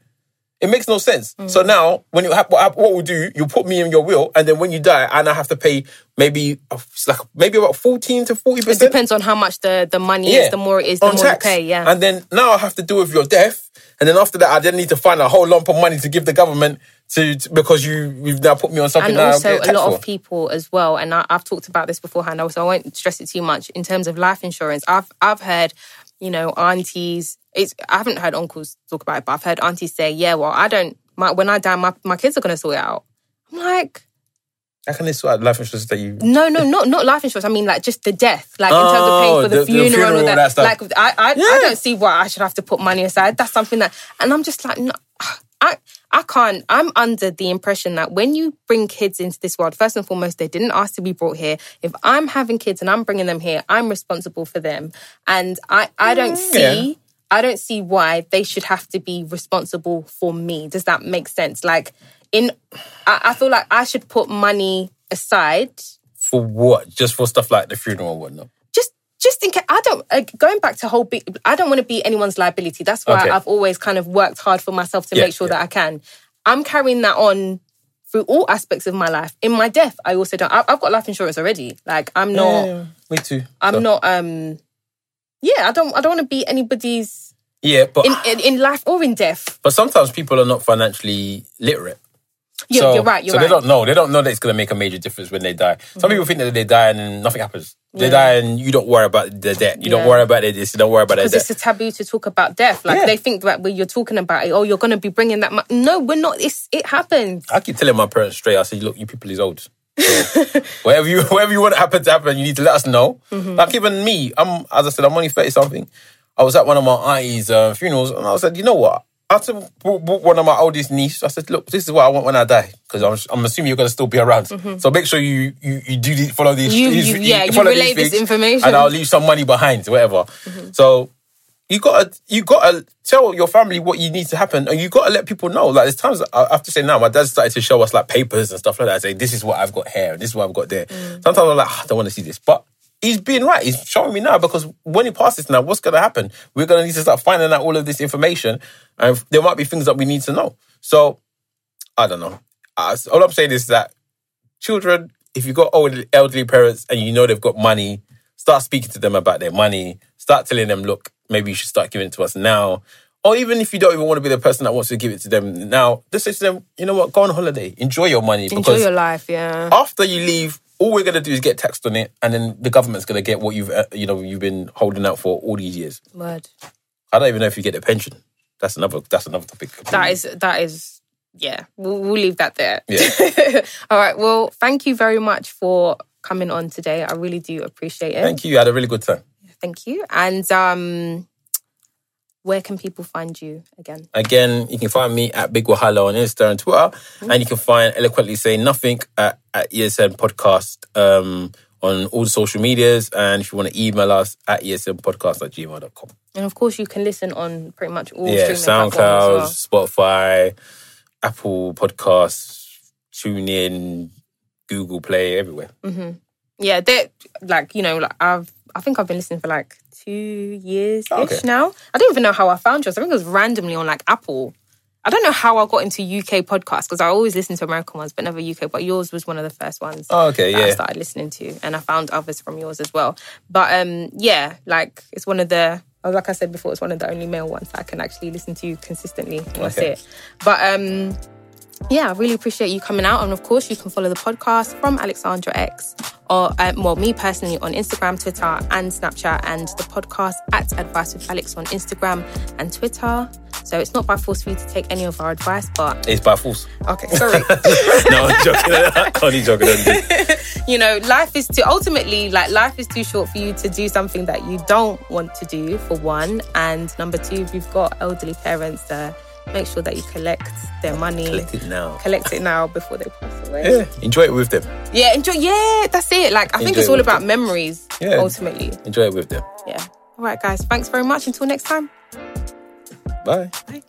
It makes no sense. Mm. So now, when you have, what, what we'll do, you put me in your will, and then when you die, and I have to pay maybe uh, like maybe about fourteen to forty It depends on how much the, the money is. The more it is, the on more tax. you pay. Yeah. And then now I have to do with your death, and then after that, I then need to find a whole lump of money to give the government to, to- because you you've now put me on something and also a lot for. of people as well and I, i've talked about this beforehand so i won't stress it too much in terms of life insurance i've i've heard you know aunties it's i haven't heard uncles talk about it but i've heard aunties say yeah well i don't my, when i die my, my kids are going to sort it out i'm like How can they sort out life insurance that you? no no not not life insurance i mean like just the death like in terms of Oh, paying for the, the- the funeral, funeral, and all that, that stuff. like I, I, I don't see why i should have to put money aside that's something that and i'm just like no I, I can't. I'm under the impression that when you bring kids into this world, first and foremost, they didn't ask to be brought here. If I'm having kids and I'm bringing them here, I'm responsible for them. And I, I don't see, Mm, yeah. I don't see why they should have to be responsible for me. Does that make sense? Like, in, I, I feel like I should put money aside For what? Just for stuff like the funeral and whatnot. Just in case I don't uh, going back to whole big I don't want to be anyone's liability. That's why Okay. I've always kind of worked hard for myself to Yeah, make sure yeah. that I can. I'm carrying that on through all aspects of my life. In my death, I also don't. I, I've got life insurance already. Like I'm not. Yeah, me too. I'm So- not. Um. Yeah, I don't. I don't want to be anybody's Yeah, but in, in in life or in death. but sometimes people are not financially literate. You're, so, you're right. You're so right. Mm-hmm. they don't know. They don't know that it's going to make a major difference when they die. Some people think that they die and nothing happens. They Yeah. die and you don't worry about their debt. You don't worry about their this. You don't worry about their because it's a taboo to talk about death. Like Yeah. they think that when you're talking about it, oh, you're going to be bringing that. Mu-. No, we're not. It's it happens. I keep telling my parents straight. I say, look, you people is old. So whatever you whatever you want to happen to happen, you need to let us know. Mm-hmm. Like even me, I'm as I said, I'm only thirty something. I was at one of my auntie's uh, funerals, and I said, you know what? I said, brought one of my oldest niece. I said, look, this is what I want when I die, because I'm, I'm assuming you're gonna still be around. So make sure you you, you do the, follow these. Mm-hmm. You- these- you- yeah, you relay this information. and I'll leave some money behind, whatever. So you gotta you gotta tell your family what you need to happen, and you gotta let people know. Like there's times I have to say now, my dad started to show us like papers and stuff like that. I Say this is what I've got here, and this is what I've got there. Sometimes I'm like, "Ah, I don't want to see this, but he's being right. He's showing me now because when he passes now, what's gonna happen? We're gonna need to start finding out all of this information, and there might be things that we need to know. So I don't know. All I'm saying is that children, if you've got old elderly parents and you know they've got money, start speaking to them about their money. Start telling them, look, maybe you should start giving it to us now. Or even if you don't even want to be the person that wants to give it to them now, just say to them, you know what, go on holiday, enjoy your money. Enjoy because your life, yeah. after you leave, all we're gonna do is get taxed on it, and then the government's gonna get what you've uh, you know you've been holding out for all these years. Word. I don't even know if you get a pension. That's another. That's another topic. That is that is yeah. We'll, we'll leave that there. Yeah. All right. Well, thank you very much for coming on today. I really do appreciate it. Thank you. You had a really good time. Thank you. And um, where can people find you again? Again, you can find me at Big Wahala on Insta and Twitter, and you can find Eloquently Say Nothing at, at ESN Podcast um, on all the social medias. And if you want to email us at esnpodcast at gmail.com. And of course, you can listen on pretty much all Yeah, streaming SoundCloud, platforms Spotify, Apple Podcasts, TuneIn, Google Play, everywhere. well. Yeah, they're like you know, like I've I think I've been listening for like two years ish Okay. now. I don't even know how I found yours. I think it was randomly on like Apple. I don't know how I got into UK podcasts because I always listen to American ones, but never UK. But yours was one of the first ones. Oh, okay, that I yeah. started listening to, and I found others from yours as well. But um, yeah, like it's one of the like I said before, it's one of the only male ones that I can actually listen to consistently. That's Okay. it. But um, yeah, I really appreciate you coming out, and of course, you can follow the podcast from Alexandra X, or um, well, me personally on Instagram, Twitter, and Snapchat, and the podcast at Advice with Alex on Instagram and Twitter. So it's not by force for you to take any of our advice, but It's by force. okay, sorry. no, I'm joking. Only joking. you know, life is too ultimately like life is too short for you to do something that you don't want to do for one, and number two, if you've got elderly parents, uh, make sure that you collect their money, Collect it now. collect it now before they pass away. Yeah, enjoy it with them. Yeah, enjoy. Yeah, that's it. Like I think it's it all about them. memories. Yeah. ultimately. Enjoy it with them. Yeah. All right, guys. Thanks very much. Until next time. Bye. Bye.